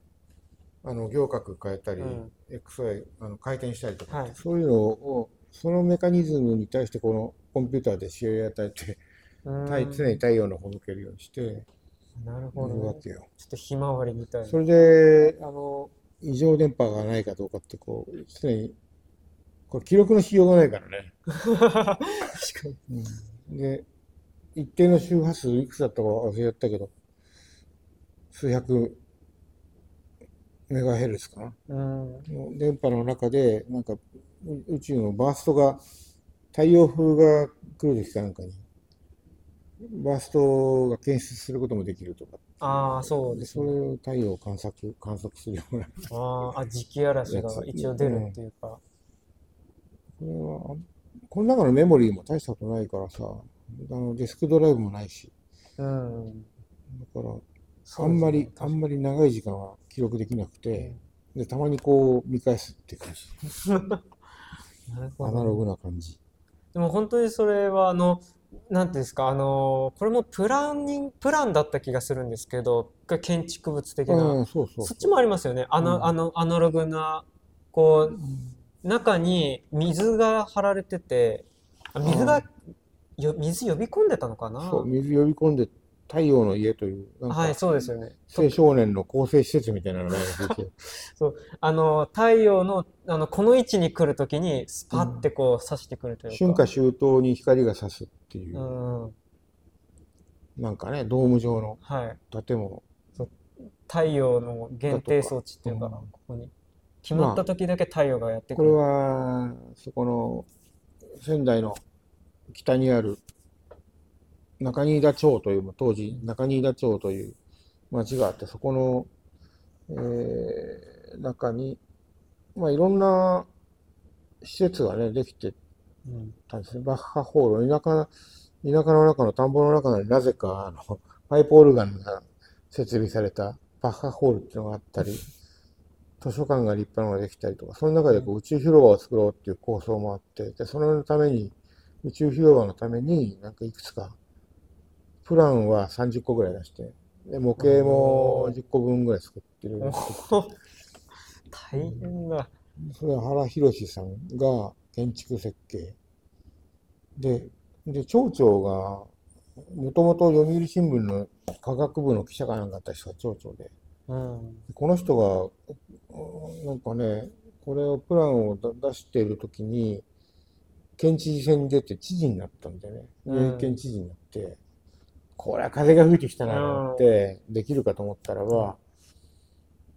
Speaker 2: あの、行角変えたり、
Speaker 1: うん。
Speaker 2: XY あの回転したりとか、
Speaker 1: はい。
Speaker 2: そういうのを、そのメカニズムに対してこのコンピューターで指令を与えて、
Speaker 1: うん。
Speaker 2: 太常に太陽の方向けるようにして
Speaker 1: なる
Speaker 2: い
Speaker 1: ほどね。
Speaker 2: るわけよ。
Speaker 1: ちょっとひまわりみたいな。
Speaker 2: それで、あの、異常電波がないかどうかって、こう、常に、これ記録のしようがないからね。
Speaker 1: 確かに。
Speaker 2: うん、で、一定の周波数いくつだったか忘れたけど、数百メガヘルツかな。
Speaker 1: うん。
Speaker 2: の電波の中で、なんか、う宇宙のバーストが、太陽風が来る時かなんかに、バーストが検出することもできるとか。
Speaker 1: ああ、そうですね。
Speaker 2: それを太陽を観測、観測するような。
Speaker 1: あーあ、磁気嵐が一応出るっていうか。
Speaker 2: これは、この中のメモリーも大したことないからさ、あのデスクドライブもないし、
Speaker 1: うん。
Speaker 2: だから、
Speaker 1: ね
Speaker 2: あんまり、あんまり長い時間は記録できなくて、で、たまにこう見返すっていう感じ。
Speaker 1: なるほど
Speaker 2: アナログな感じ。
Speaker 1: でも本当にそれはあの、なんていうんですか、あの、これもプランニング、プランだった気がするんですけど、建築物的
Speaker 2: う、
Speaker 1: なん
Speaker 2: そ
Speaker 1: っちもありますよね。あの、
Speaker 2: うん。
Speaker 1: あの、アナログな、こ
Speaker 2: う
Speaker 1: う、中に水が張られてて、あ水が、よ、水呼び込んでたのかな？
Speaker 2: そう、水呼び込んで太陽の家という、
Speaker 1: はい、そうですよね。
Speaker 2: 青少年の更生施設みたいなのが出てて、
Speaker 1: あの、太陽の、あの、この位置に来るときに、スパってこう、刺してくるというか。
Speaker 2: 春夏秋冬に光が差すっていうう、
Speaker 1: ん。
Speaker 2: なんかね、ドーム状の
Speaker 1: はい。
Speaker 2: 建物。
Speaker 1: 太陽の限定装置っていうか、
Speaker 2: うん
Speaker 1: ここに。決まった時だけ太陽がやってく
Speaker 2: これ
Speaker 1: る。
Speaker 2: は、そこの仙台の北にある中新田町という、当時中新田町という町があって、そこの、えー中に、まあいろんな施設がね、できて
Speaker 1: うん
Speaker 2: たんですね。バッハホール、田舎、田舎の中の田んぼの中になぜか、あの、パイプオルガンが設備されたバッハホールっていうのがあったり、図書館が立派なのができたりとか、その中でこう宇宙広場を作ろうっていう構想もあって、で、そのために、宇宙広場のために、なんかいくつか、プランは30個ぐらい出して、で、模型も10個分ぐらい作ってる。
Speaker 1: 大変だ。
Speaker 2: それは原博さんが建築設計。で、で、町長が、もともと読売新聞の科学部の記者かなんかだった人が町長で、
Speaker 1: うん。
Speaker 2: この人が、うんなんかね、これをプランを出出しているときに、県知事選に出て知事になったんだよね。県知事になって、これは風が吹いてきたなって、できるかと思ったらば、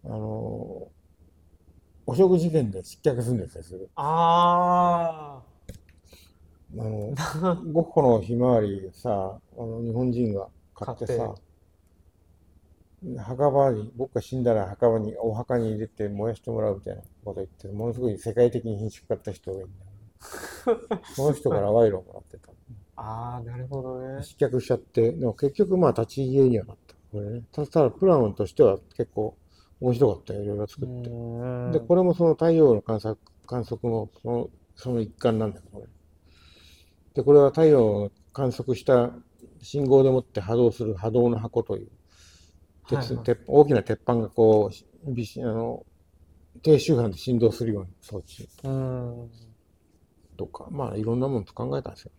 Speaker 2: あの、汚職事件で失脚するんですよ、それ。
Speaker 1: あ
Speaker 2: あの、
Speaker 1: あ。
Speaker 2: ゴッホのひまわりさ、あの、日本人が買って
Speaker 1: 買
Speaker 2: さ、墓場に、僕が死んだら墓場に、お墓に入れて燃やしてもらうみたいなこと言って、ものすごい世界的に品種買った人がいるんだよ。その人から賄賂をもらってた。
Speaker 1: ああ、なるほどね。
Speaker 2: 失脚しちゃって、でも結局まあ立ち消えにはなった。これね。ただただプランとしては結構面白かったよ、いろいろ作って。
Speaker 1: うん
Speaker 2: で、これもその太陽の観測、観測もその、その一環なんだけどね。で、これは太陽を観測した信号でもって波動する波動の箱という、鉄
Speaker 1: はいはい
Speaker 2: 鉄大きな鉄板がこう、びしあの、低周波で振動するような装置
Speaker 1: うん。
Speaker 2: とか、まあいろんなものと考えたんですよ。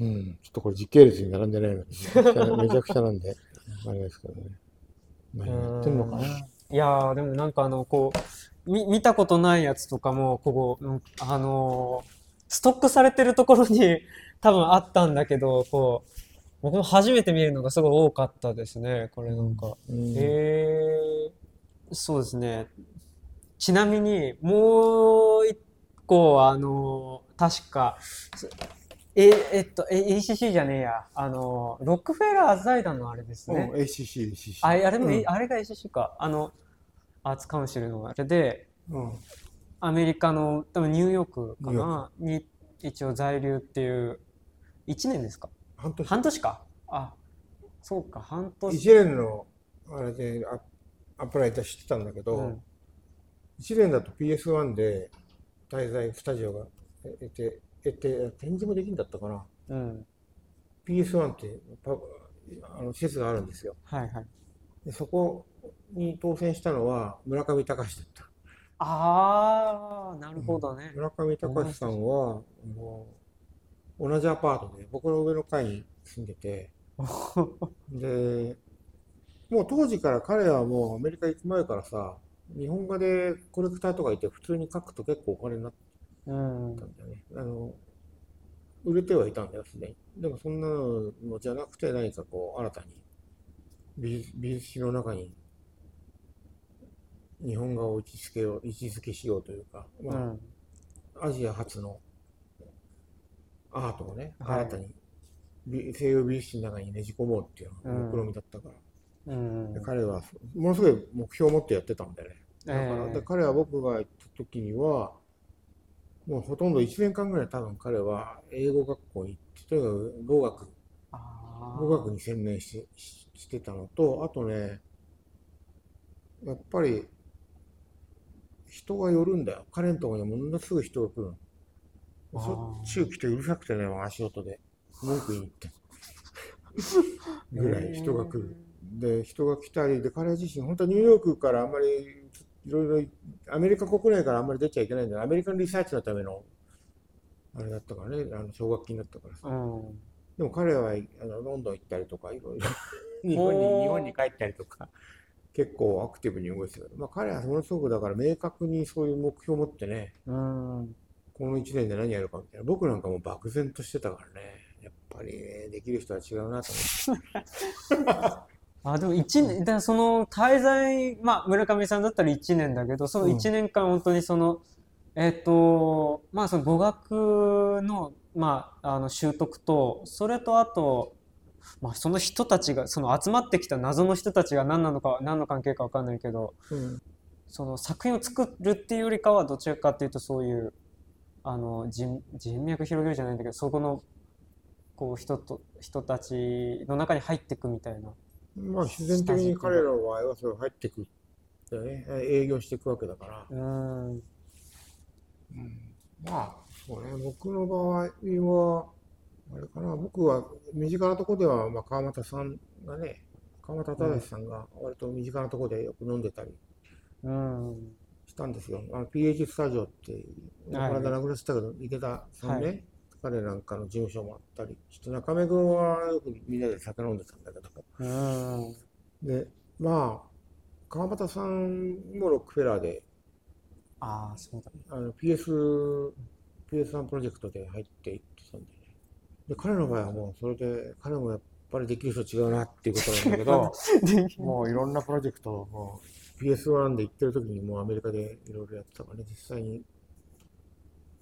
Speaker 2: うん、ちょっとこれ時系列に並んでないので、めちゃくちゃ めちゃくちゃなんで、あれですけどね。何やってんのかな。
Speaker 1: いやー、でもなんかあの、こう、み見たことないやつとかも、ここ、うんあのーストックされてるところに 多分あったんだけど、こう、僕も初めて見るのがすごい多かったですね、これなんか。
Speaker 2: うん
Speaker 1: へえ、そうですね。ちなみに、もう一個、あの、確か、すえ、えっと、え、ACC じゃねえや。あの、ロックフェラー財団のあれですね。
Speaker 2: うん ACC、ACC。
Speaker 1: あ、あれも、
Speaker 2: うん
Speaker 1: えあれが ACC か。あの、アーツカウンシルのあれで、
Speaker 2: うん
Speaker 1: アメリカの、多分ニューヨークかな、に一応在留っていう、1年ですか？
Speaker 2: 半年。
Speaker 1: 半年か。あ、そうか、半年。
Speaker 2: 一年のあれでアアプライ出してたんだけど、
Speaker 1: うん
Speaker 2: 一年だと PS1 で滞在スタジオが得て、得て、展示もできるんだったかな。
Speaker 1: うん。
Speaker 2: PS1 ってパあの施設があるんですよ。
Speaker 1: はいはい。
Speaker 2: でそこに当選したのは村上隆だった。
Speaker 1: あー、なるほどね。
Speaker 2: 村上隆さんは、もう同じアパートで、僕の上の階に住んでて、で、もう当時から彼はもうアメリカ行く前からさ、日本画でコレクターとかいて普通に描くと結構お金になっ
Speaker 1: うん。
Speaker 2: たんだよね。あの、売れてはいたんだよ、すでに。でもそんなのじゃなくて何かこう新たに美術美術史の中に日本画を位置づけよう、位置づけしようというか、まあ、
Speaker 1: うん。
Speaker 2: アジア初のアートをね、
Speaker 1: はい
Speaker 2: 新たに美西洋美術史の中にねじ込もうっていうのが
Speaker 1: うん
Speaker 2: 目論みだったから、
Speaker 1: うん
Speaker 2: で。彼はものすごい目標を持ってやってたんだよね。だから、
Speaker 1: ええ
Speaker 2: で彼は僕が行った時には、もうほとんど1年間ぐらい多分彼は英語学校に行って、とにかく語学、
Speaker 1: あ
Speaker 2: 語学に専念しししてたのと、あとね、やっぱり人が寄るんだよ。彼のところにものすぐ人が来るの。しょっちゅう来てうるさくてね、足音で。文句言いに行って。ぐらい人が来る。で、人が来たり、で、彼自身、本当はニューヨークからあんまり、いろいろ、アメリカ国内からあんまり出ちゃいけないんだよ。アメリカのリサーチのための、あれだったからね、あの奨学金だったからさ。
Speaker 1: うん。
Speaker 2: でも彼はあのロンドン行ったりとか、いろいろ 日本に、日本に帰ったりとか、結構アクティブに動いてたけど、まあ彼はものすごくだから明確にそういう目標を持ってね、
Speaker 1: うん。
Speaker 2: この1年で何やるかみたいな。僕なんかもう漠然としてたからね、やっぱりね、できる人は違うなと思って。
Speaker 1: あ、でも一年、だその滞在、まあ村上さんだったら1年だけど、その1年間本当にその、えっと、まあその語学の、まあ、あの習得と、それとあと、まあその人たちが、その集まってきた謎の人たちが何なのか、何の関係かわかんないけど、
Speaker 2: うん。
Speaker 1: その作品を作るっていうよりかはどちらかっていうとそういうあの人人脈広げるじゃないんだけどそこのこう人と人たちの中に入っていくみたいな。
Speaker 2: まあ自然的に彼らの場合はそれ入ってくってね、営業していくわけだから。
Speaker 1: うーん。
Speaker 2: まあ、そうね、僕の場合は、あれかな、僕は身近なところでは、まあ、川又さんがね、川又忠さんが割と身近なところでよく飲んでたり
Speaker 1: うん。
Speaker 2: したんですよ。あの PH スタジオって、こ
Speaker 1: はい。
Speaker 2: の間亡くなってたけど、池田さんね、
Speaker 1: はい
Speaker 2: 彼なんかの事務所もあったりして、中目君はよくみんなで酒飲んでたんだけど、で、まあ、川又さんもロックフェラーで、
Speaker 1: ああそうだ
Speaker 2: あの PS、PS1 プロジェクトで入っていってたんでね。で、彼の場合はもうそれで、彼もやっぱりできる人違うなっていうことなんだけど、もういろんなプロジェクトをもう PS1 で行ってる時にもうアメリカでいろいろやってたからね、実際に、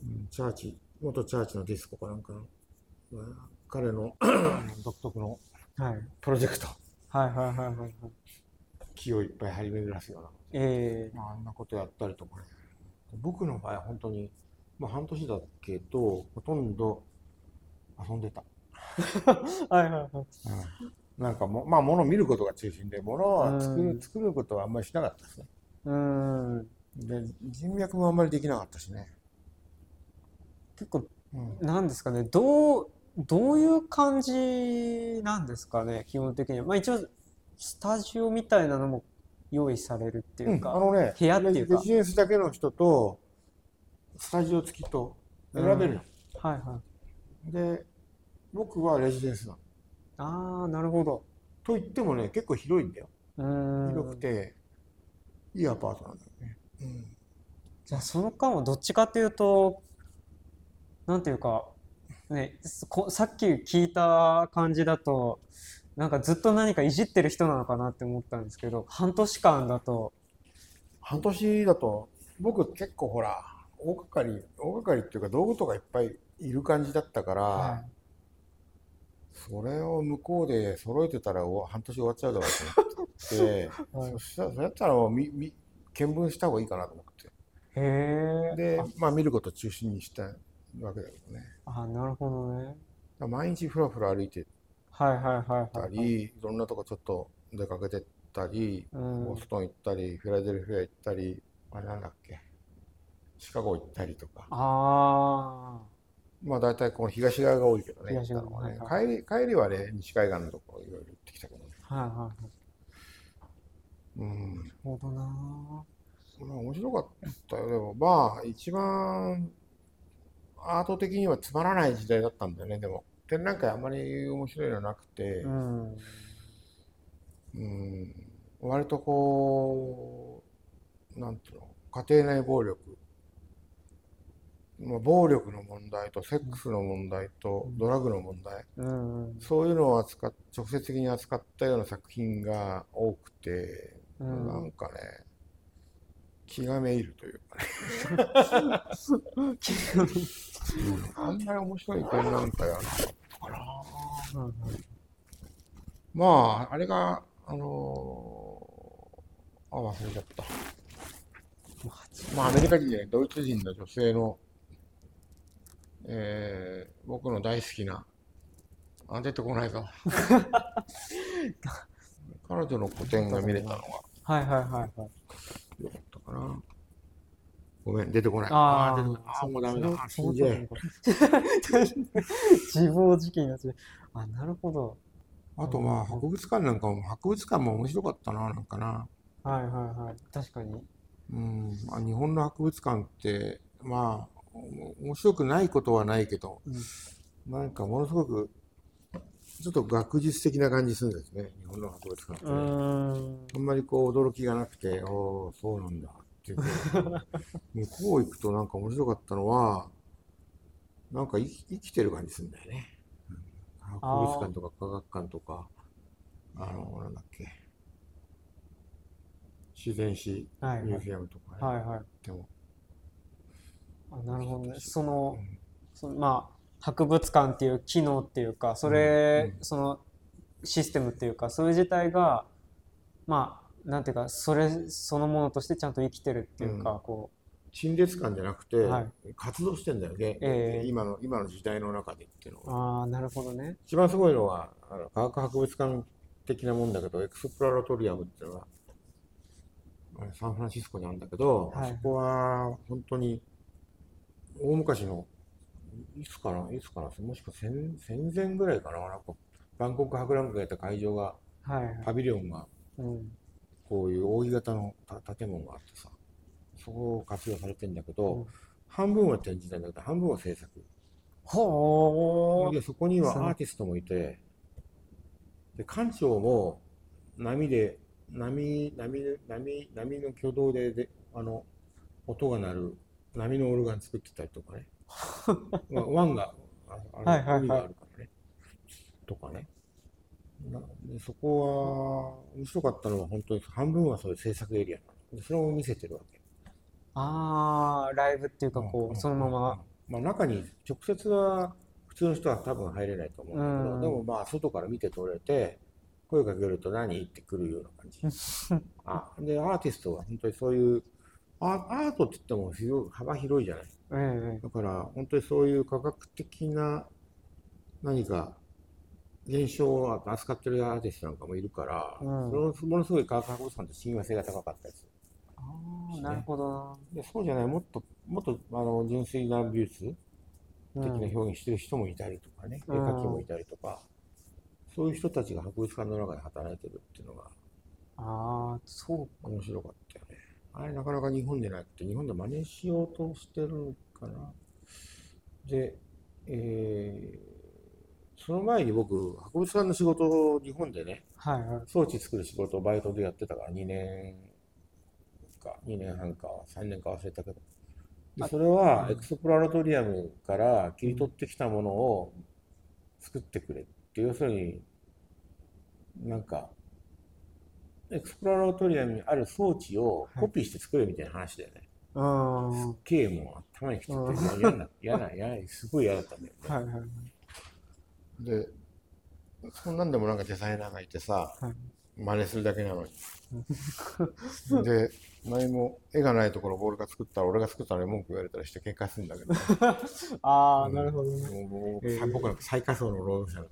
Speaker 2: うんチャーチ、元チャーチのディスコかなんか彼の 独特の
Speaker 1: はい。
Speaker 2: プロジェクト、
Speaker 1: はいはいはいはい。はい
Speaker 2: 気をいっぱい張り巡らすような、
Speaker 1: ええ。
Speaker 2: まあ、あんなことやったりとかね。僕の場合は本当に、まあ半年だけど、ほとんど遊んでた。
Speaker 1: はいはいはい。
Speaker 2: うん、なんかも、まあ物を見ることが中心で、物を作る、
Speaker 1: うん。
Speaker 2: 作ることはあんまりしなかったですね。
Speaker 1: うーん。
Speaker 2: で、人脈もあんまりできなかったしね。
Speaker 1: 結構
Speaker 2: うん、
Speaker 1: なんですかねどうどういう感じなんですかね基本的にはまあ一応スタジオみたいなのも用意されるっていうか、
Speaker 2: あのね、
Speaker 1: 部屋っていうか
Speaker 2: レジデンスだけの人と、スタジオ付きと選べるよ。
Speaker 1: はいはい
Speaker 2: で、僕はレジデンスなの。
Speaker 1: ああなるほど
Speaker 2: と言ってもね、結構広いんだよ。広くて、いいアパートなんだよね。うん。
Speaker 1: じゃあその間はどっちかっていうと、なんていうか、ね、こさっき聞いた感じだと、なんかずっと何かいじってる人なのかなって思ったんですけど、半年間だと、
Speaker 2: 半年だと、僕結構ほら、大掛かり、大掛かりっていうか道具とかいっぱいいる感じだったから、
Speaker 1: は
Speaker 2: それを向こうで揃えてたらお半年終わっちゃうだろうと思って、
Speaker 1: はい
Speaker 2: そしたら、それやったらもうみみ見聞した方がいいかなと思って。
Speaker 1: い、へえ。
Speaker 2: で、まあ見ることを中心にしたわけだけどね。
Speaker 1: あ、あなるほどね。
Speaker 2: 毎日ふらふら歩いて
Speaker 1: はいはいはい
Speaker 2: た
Speaker 1: はい。
Speaker 2: り、いろんなとこちょっと出かけてったり、
Speaker 1: うん
Speaker 2: ボストン行ったり、フィラデルフィア行ったり、あれなんだっけ、シカゴ行ったりとか。
Speaker 1: あ
Speaker 2: まあ大体この東側が多いけどね。
Speaker 1: 東側
Speaker 2: 行ったのはね
Speaker 1: はい
Speaker 2: 帰り、帰りはね、西海岸のところいろいろ行ってきたけどね。
Speaker 1: あ、はいはいはい。
Speaker 2: うん。
Speaker 1: なるほどな。
Speaker 2: まあ面白かったよ。でもまあ一番アート的にはつまらない時代だったんだよね。でも展覧会あんまり面白いのなくて
Speaker 1: う、ん。
Speaker 2: うん、割とこう、なんていうの、家庭内暴力。まあ、暴力の問題とセックスの問題とドラッグの問題、
Speaker 1: うん。
Speaker 2: そういうのを扱っ直接的に扱ったような作品が多くて、
Speaker 1: うん
Speaker 2: なんかね、気がめいるというかね。あんまり面白い展覧会はなかったかな。
Speaker 1: うん
Speaker 2: まあ、あれが、あのーあ、忘れちゃった。まあ、アメリカ人じゃない、ドイツ人の女性の、えー、僕の大好きな、あ、出てこないぞ。彼女の個展が見れたのが
Speaker 1: はいはいはいはい。
Speaker 2: よかったかな。ごめん、出てこない。
Speaker 1: あ
Speaker 2: ー出てこないあー、もうダメだ。あ
Speaker 1: そ
Speaker 2: 死んじゃえ。
Speaker 1: 自暴自棄になっちゃう。あ、なるほど。
Speaker 2: あとまあ、博物館なんかも、博物館も面白かったな、なんかな。
Speaker 1: はいはいはい。確かに。
Speaker 2: うん、まあ、日本の博物館って、まあ、お面白くないことはないけど、なんかものすごく、ちょっと学術的な感じするんですね、日本の博物館って
Speaker 1: う
Speaker 2: ね。あんまりこう驚きがなくて、おお、そうなんだっていう。向こう行くとなんか面白かったのは、なんか生き生きてる感じするんだよね。うん博物館とか科学館とか、あの、なんだっけ、自然史ミュージアムとかね、
Speaker 1: はいはい。
Speaker 2: でも、
Speaker 1: あ、なるほどね。その
Speaker 2: う、ん
Speaker 1: そのまあ、博物館っていう機能っていうか、それ、
Speaker 2: うん
Speaker 1: そのシステムっていうか、それ自体が、まあ、なんていうか、それそのものとしてちゃんと生きてるっていうか、
Speaker 2: うん
Speaker 1: こ
Speaker 2: 陳列館じゃなくて、
Speaker 1: はい
Speaker 2: 活動してんだよね、
Speaker 1: ええ
Speaker 2: 今の今の時代の中でっていうの
Speaker 1: う、
Speaker 2: は。
Speaker 1: ああ、なるほどね。
Speaker 2: 一番すごいのは、あの科学博物館的なもんだけど、エクスプロラトリアムっていうのが、あれサンフランシスコにあるんだけど、
Speaker 1: はい
Speaker 2: あそこは本当に大昔の、いつかな、いつかな、もしくは戦戦前ぐらいかな、なんかバンコク博覧会がやった会場が、
Speaker 1: はいはい。
Speaker 2: パビリオンが
Speaker 1: うん。
Speaker 2: こういう扇形のた建物があってさ、そこを活用されてんだけど、
Speaker 1: うん
Speaker 2: 半分は展示なんだけど、半分は制作。
Speaker 1: ほ
Speaker 2: で、そこにはアーティストもいて、で、館長も波で、波、波、波、波の挙動で、で、あの、音が鳴る波のオルガン作ってたりとかね。まあ、湾が、ああの
Speaker 1: はいはいはい
Speaker 2: 海があるからね。とかね。なでそこは、面白かったのは本当に半分はそういう制作エリア。でそれを見せてるわけ。
Speaker 1: ああ、ライブっていうか、こ
Speaker 2: う
Speaker 1: そのまま。。
Speaker 2: まあ中に直接は普通の人は多分入れないと思うんだけど、
Speaker 1: うん
Speaker 2: でもまあ外から見て取れて、声かけると何？ってくるような感じ。あで、アーティストは本当にそういう、アアートって言っても幅広いじゃない？
Speaker 1: ええ
Speaker 2: だから本当にそういう科学的な何か現象を扱ってるアーティストなんかもいるから、
Speaker 1: うん
Speaker 2: そのものすごい科学博物館と親和性が高かったりする。
Speaker 1: ああ、なるほどな。
Speaker 2: でそうじゃない、もっと、もっとあの純粋な美術的な表現してる人もいたりとかね、絵
Speaker 1: うん
Speaker 2: 描きもいたりとか、そういう人たちが博物館の中で働いてるっていうのが
Speaker 1: ああ、そう
Speaker 2: 面白かったよね。あれなかなか日本でなくて、日本で真似しようとしてるかな。で、えーその前に僕、博物館の仕事を日本でね、
Speaker 1: はいはい。
Speaker 2: 装置作る仕事をバイトでやってたから2年か2年半か3年か忘れたけど、でそれはエクスプロラトリアムから切り取ってきたものを作ってくれって、要するに、なんか、エクスプロラトリアムにある装置をコピーして作れみたいな話だよね。
Speaker 1: あ
Speaker 2: すっげえもう頭にきちゃって、嫌な、嫌な、嫌な、すごい嫌だったんだよね。
Speaker 1: あ、はいはい。
Speaker 2: で、そんなんでもなんかデザイナーがいてさ、
Speaker 1: はい
Speaker 2: 真似するだけなのに。で、何も絵がないところボールが作ったら俺が作ったのに文句言われたりして喧嘩するんだけど、
Speaker 1: ああ、なるほどね。
Speaker 2: もう僕なんか最下層の労働者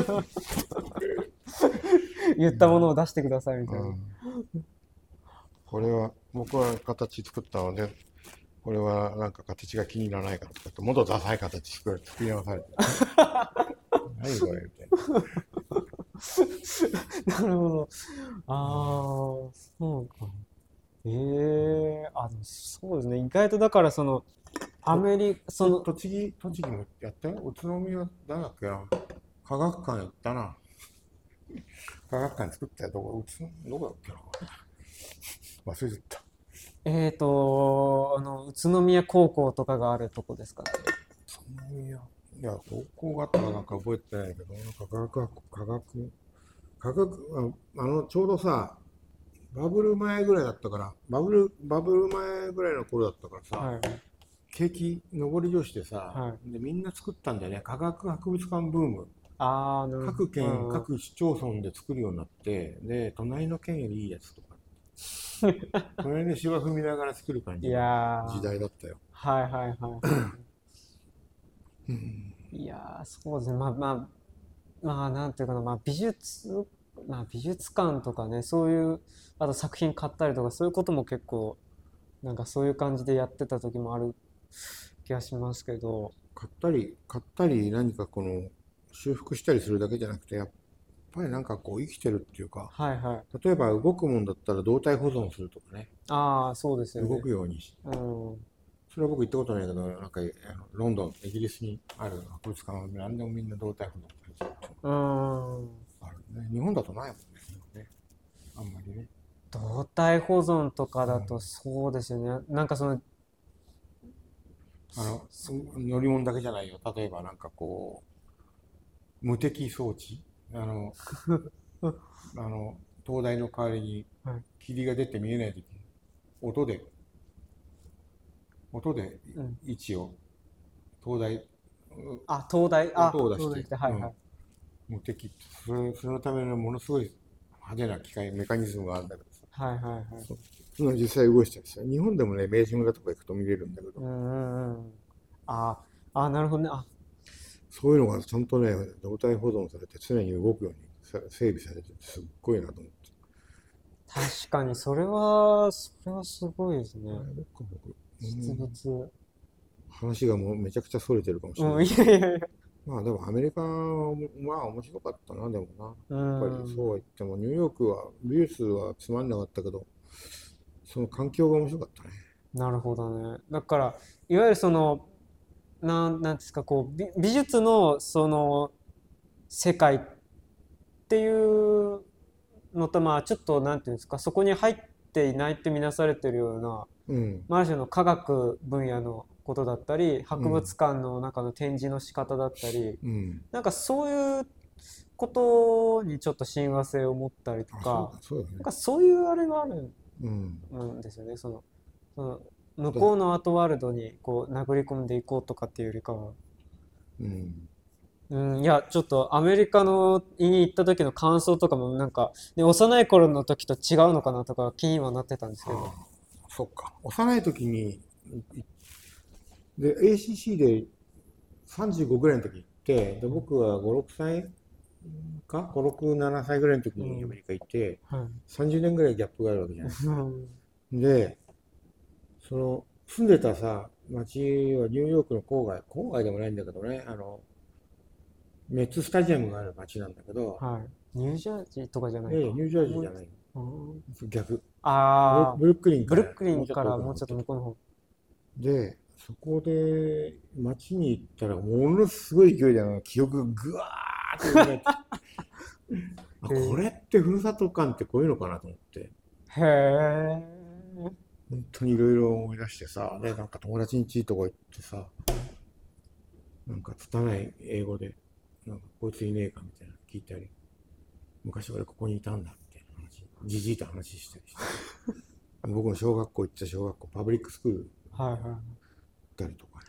Speaker 2: だ
Speaker 1: 言ったものを出してくださいみたいな。
Speaker 2: うんこれは僕は形作ったので、これはなんか形が気に入らないからとか言って、もっとダサい形作る作り直されて。何これみたいな。
Speaker 1: なるほど。ああ、そうか。ええあ、でもそうですね。意外とだからその、アメリカ、その、
Speaker 2: 栃木、栃木もやったよ。宇都宮大学や科学館行ったな。科学館作ったよ。どこ、宇都どこだっけな。忘れちゃった。
Speaker 1: えっと、あの、宇都宮高校とかがあるとこですかね。
Speaker 2: 宇都宮。いや、高校があったかなんか覚えてないけど、なんか科学学、科学、科学、ああの、ちょうどさ、バブル前ぐらいだったから、バブル、バブル前ぐらいの頃だったからさ、
Speaker 1: はい。
Speaker 2: 景気、上り調子でさ、
Speaker 1: は
Speaker 2: で、みんな作ったんだよね。科学博物館ブーム。
Speaker 1: ああ、な。
Speaker 2: 各県、
Speaker 1: うん
Speaker 2: 各市町村で作るようになって、で、隣の県よりいいやつとか。隣で芝踏みながら作る感じ
Speaker 1: い
Speaker 2: の時代だったよ。
Speaker 1: はいはいはい。
Speaker 2: うん
Speaker 1: いやー、そうですね。まあまあ、まあ、なんていうかな、まあ、美術、まあ、美術館とかね、そういう、あと作品買ったりとか、そういうことも結構、なんかそういう感じでやってた時もある気がしますけど、
Speaker 2: 買ったり、買ったり何かこの修復したりするだけじゃなくて、やっぱりなんかこう生きてるっていうか、
Speaker 1: はいはい。
Speaker 2: 例えば動くもんだったら動体保存するとかね、
Speaker 1: ああ、そうですよ
Speaker 2: 動
Speaker 1: ね。
Speaker 2: くように。
Speaker 1: うん。
Speaker 2: それは僕行ったことないけど、なんかロンドン、イギリスにある博物館は何でもみんな動体保存するっていうのあるね。日本だとないもんね。ねあんまりね。
Speaker 1: 動体保存とかだとそうですよね。なんかその、
Speaker 2: あの、乗り物だけじゃないよ。例えばなんかこう、無敵装置あの、あの、灯台の代わりに
Speaker 1: はい
Speaker 2: 霧が出て見えないときに、音で、音で
Speaker 1: うん
Speaker 2: 位置を、灯台、
Speaker 1: あ、東大、あ、
Speaker 2: 音を出して
Speaker 1: はいはい。
Speaker 2: 無敵って、それそのためのものすごい派手な機械、メカニズムがあるんだけどさ。
Speaker 1: はいはいはい。
Speaker 2: その実際動いてたりさ。日本でもね、明治村とか行くと見れるんだけど、
Speaker 1: うんうんうん。ああ、なるほどね。あ、
Speaker 2: そういうのがちゃんとね、動体保存されて常に動くようにさ整備されてて、すっごいなと思って。
Speaker 1: 確かに、それは、それはすごいですね。実
Speaker 2: うん
Speaker 1: 物。
Speaker 2: 話がもうめちゃくちゃ逸れてるかもしれ
Speaker 1: うん、
Speaker 2: ない。
Speaker 1: いやいやいや。
Speaker 2: まあでもアメリカはまあ面白かったな、でもな。
Speaker 1: う
Speaker 2: やっぱ
Speaker 1: ん。
Speaker 2: りそうは言っても、ニューヨークは美術はつまんなかったけど、その環境が面白かったね。
Speaker 1: なるほどね。だから、いわゆるその、なん、なんですか、こう、美、美術の、その、世界っていうのと、まあ、ちょっと、なんていうんですか、そこに入っていないって見なされてるような、
Speaker 2: うん。
Speaker 1: まあ、ある種の科学分野のことだったり、博物館の中の展示の仕方だったり、
Speaker 2: うん。
Speaker 1: なんかそういうことにちょっと親和性を持ったりとか
Speaker 2: だ、、そうだね
Speaker 1: なん。かそういうあれがある
Speaker 2: うん。
Speaker 1: んですよね。その、その向こうのアートワールドにこう殴り込んでいこうとかっていうよりかは、
Speaker 2: うん。
Speaker 1: うん、いや、ちょっとアメリカのに行った時の感想とかもなんか、ね、幼い頃の時と違うのかなとか気にはなってたんですけど。
Speaker 2: ああそっか。幼い時に、いで、ACC で35ぐらいの時行って、で、僕は5、6歳か ?5、6、7歳ぐらいの時にアメリカ行って、
Speaker 1: はい。
Speaker 2: 30年ぐらいギャップがあるわけじゃない。
Speaker 1: うん
Speaker 2: で、その、住んでたさ、町はニューヨークの郊外、郊外でもないんだけどね、あの、メッツスタジアムがある町なんだけど、
Speaker 1: はい。ニュージャージーとかじゃないか。
Speaker 2: ニュージャージーじゃない。
Speaker 1: うん
Speaker 2: 逆。
Speaker 1: ああ、
Speaker 2: ブルックリンから
Speaker 1: ブルックリンからもうちょっと向こうの方。
Speaker 2: で、そこで街に行ったら、ものすごい勢いで記憶がぐわーって これってふるさと感ってこういうのかなと思って。
Speaker 1: へえ。
Speaker 2: 本当にいろいろ思い出してさ、で、なんか友達ん家とか行ってさ、なんか拙い英語で、なんかこいついねえかみたいなの聞いたり、昔俺ここにいたんだじじいと話したりして、僕の小学校行ってた小学校、パブリックスクール
Speaker 1: はいはい。
Speaker 2: 行ったりとかね。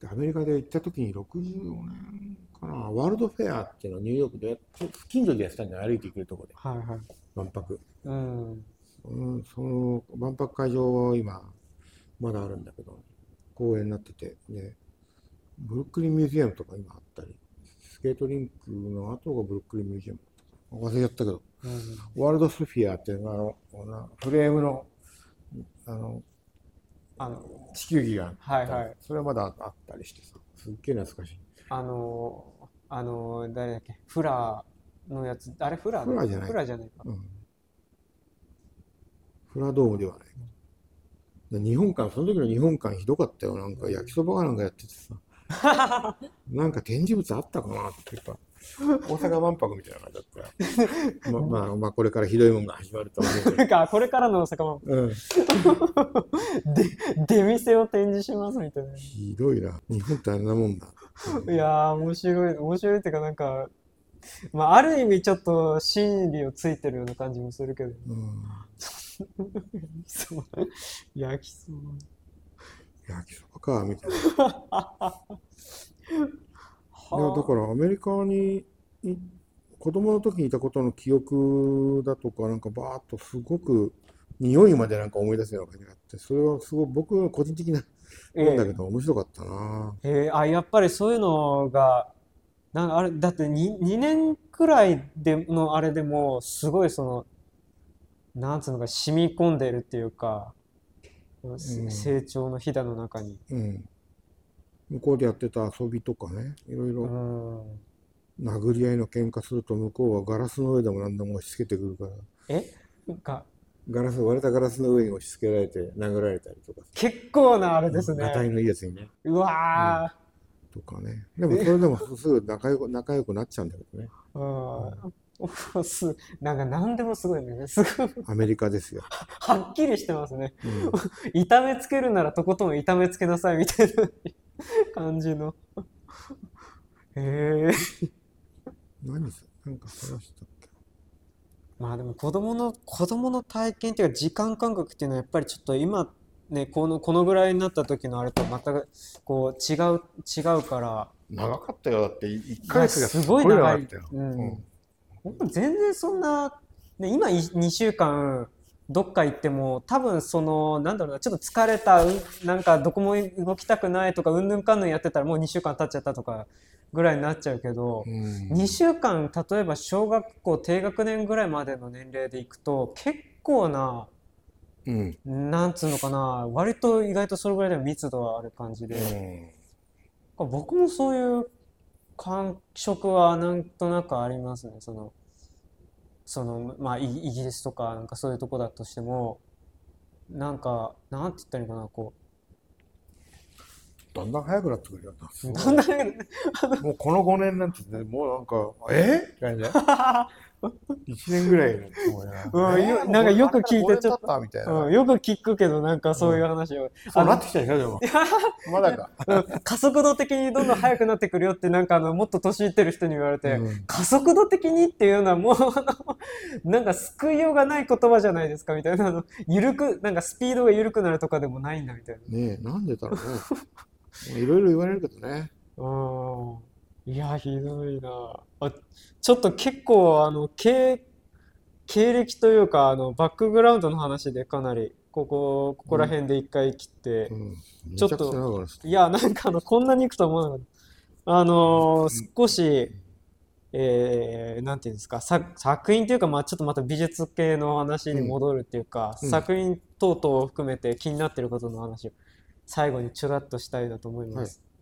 Speaker 2: で、アメリカで行った時に64年かな、ワールドフェアっていうのをニューヨークで近所でやってたんだよ、歩いて行けるとこで、
Speaker 1: はいはい。
Speaker 2: 万博。
Speaker 1: うん。
Speaker 2: うん、その万博会場は今、まだあるんだけど、公園になってて、で、ブルックリンミュージアムとか今あったり、スケートリンクの後がブルックリンミュージアム忘れちゃったけど、
Speaker 1: うん、
Speaker 2: ワールドスフィアっていうのがあの、フレームの、あの、
Speaker 1: あの、
Speaker 2: 地球儀があ
Speaker 1: はいはい。
Speaker 2: それはまだあったりしてさ、すっげえ懐かしい。
Speaker 1: あの、あの、誰だっけ、フラーのやつ、あれフラー
Speaker 2: フラーじゃない
Speaker 1: フラーじゃないか。
Speaker 2: うん。フラドームではない。で日本館、その時の日本館ひどかったよ。なんか焼きそばかなんかやっててさ。なんか展示物あったかなっていうか、大阪万博みたいな感じだったよ。ままあ、まあ、これからひどいもんが始まると思うけど。
Speaker 1: なんか、これからの大阪も、
Speaker 2: うん、
Speaker 1: で、出店を展示しますみたいな。
Speaker 2: ひどいな。日本ってあんなもんだ。
Speaker 1: いやー、面白い、面白いっていうか、なんか、まあ、ある意味ちょっと真理をついてるような感じもするけど。
Speaker 2: うん、
Speaker 1: そう。焼きそば。
Speaker 2: 焼きそばか、みたいな。いやだからアメリカにい子供の時にいたことの記憶だとかなんかバーッとすごく匂いまでなんか思い出すような感じがあってそれはすごい僕の個人的な
Speaker 1: え
Speaker 2: もんだけど面白かったな、
Speaker 1: えーあ、やっぱりそういうのが、なんかあれ、だって 2, 2年くらいでのあれでも、すごいその、なんつうのか、染み込んでるっていうか、せ
Speaker 2: うん。
Speaker 1: 成長のひだの中に。
Speaker 2: うん、向こうでやってた遊びとかねいろいうろ
Speaker 1: ん。
Speaker 2: 殴り合いの喧嘩すると向こうはガラスの上でも何でも押し付けてくるから
Speaker 1: え？なんか、
Speaker 2: ガラス割れたガラスの上に押し付けられて殴られたりとか
Speaker 1: 結構なあれですね。
Speaker 2: ガタイのいいやつにね
Speaker 1: うわ
Speaker 2: とかねでもそれでもすぐ 仲良く仲良くなっちゃうんだけどね
Speaker 1: ー。うん。す、なんか何でもすごいね。すごい、
Speaker 2: アメリカですよ。
Speaker 1: はっきりしてますね。
Speaker 2: うん
Speaker 1: 痛めつけるならとことん痛めつけなさいみたいな 感じの。へえ。
Speaker 2: 何すなんか話したっけ
Speaker 1: まあでも子供の子供の体験っていうか時間感覚っていうのはやっぱりちょっと今ねこのこのぐらいになった時のあれと全くこう違う違うから。
Speaker 2: 長かったよ。だって1
Speaker 1: ヶ月がすごい長い。全然そんな、ね、今2週間どっか行っても多分そのなんだろうなちょっと疲れたうんなんかどこも動きたくないとかうんぬんかんぬんやってたらもう2週間経っちゃったとかぐらいになっちゃうけど。
Speaker 2: うん
Speaker 1: 2週間例えば小学校低学年ぐらいまでの年齢でいくと結構な
Speaker 2: うん。
Speaker 1: なんつうのかな割と意外とそれぐらいでも密度はある感じ
Speaker 2: う
Speaker 1: で、
Speaker 2: ん
Speaker 1: 僕もそういう感触はなんとなくありますねそのそのまあイイギリスとかなんかそういうとこだとしてもなんかなんて言ったらいいかなこ
Speaker 2: だんだん早くなってくるよ
Speaker 1: う
Speaker 2: ごい
Speaker 1: だんだん
Speaker 2: もうこの5年なんてね、もうなんか、え？って感じだよ。1年ぐらいのつもりな
Speaker 1: うんよなんかよく聞いてちょっ
Speaker 2: と。5年経ったみたいな。
Speaker 1: うん、よく聞くけどなんかそういう話を、
Speaker 2: そうなってきたでしょ、でも。まだか。
Speaker 1: うん加速度的にどんどん速くなってくるよってなんかあのもっと年いってる人に言われて、
Speaker 2: うん
Speaker 1: 加速度的にっていうのはもうなんか救いようがない言葉じゃないですかみたいなあの緩くなんかスピードが緩くなるとかでもないんだみたい
Speaker 2: ねえ、なんでだろうね。いろいろ言われるけどね。
Speaker 1: なうんいやひどいな。あちょっと結構あの経経歴というかあのバックグラウンドの話でかなり。ここここら辺で一回切って、
Speaker 2: うん。
Speaker 1: ちょっといや、なんかあの、こんなに行くとは思わなかった。あのー少し、えー、なんていうんですか、作作品というか、まあちょっとまた美術系の話に戻るっていうか、
Speaker 2: うん。
Speaker 1: 作品等々を含めて気になってることの話を最後にちょらっとしたいなと思います。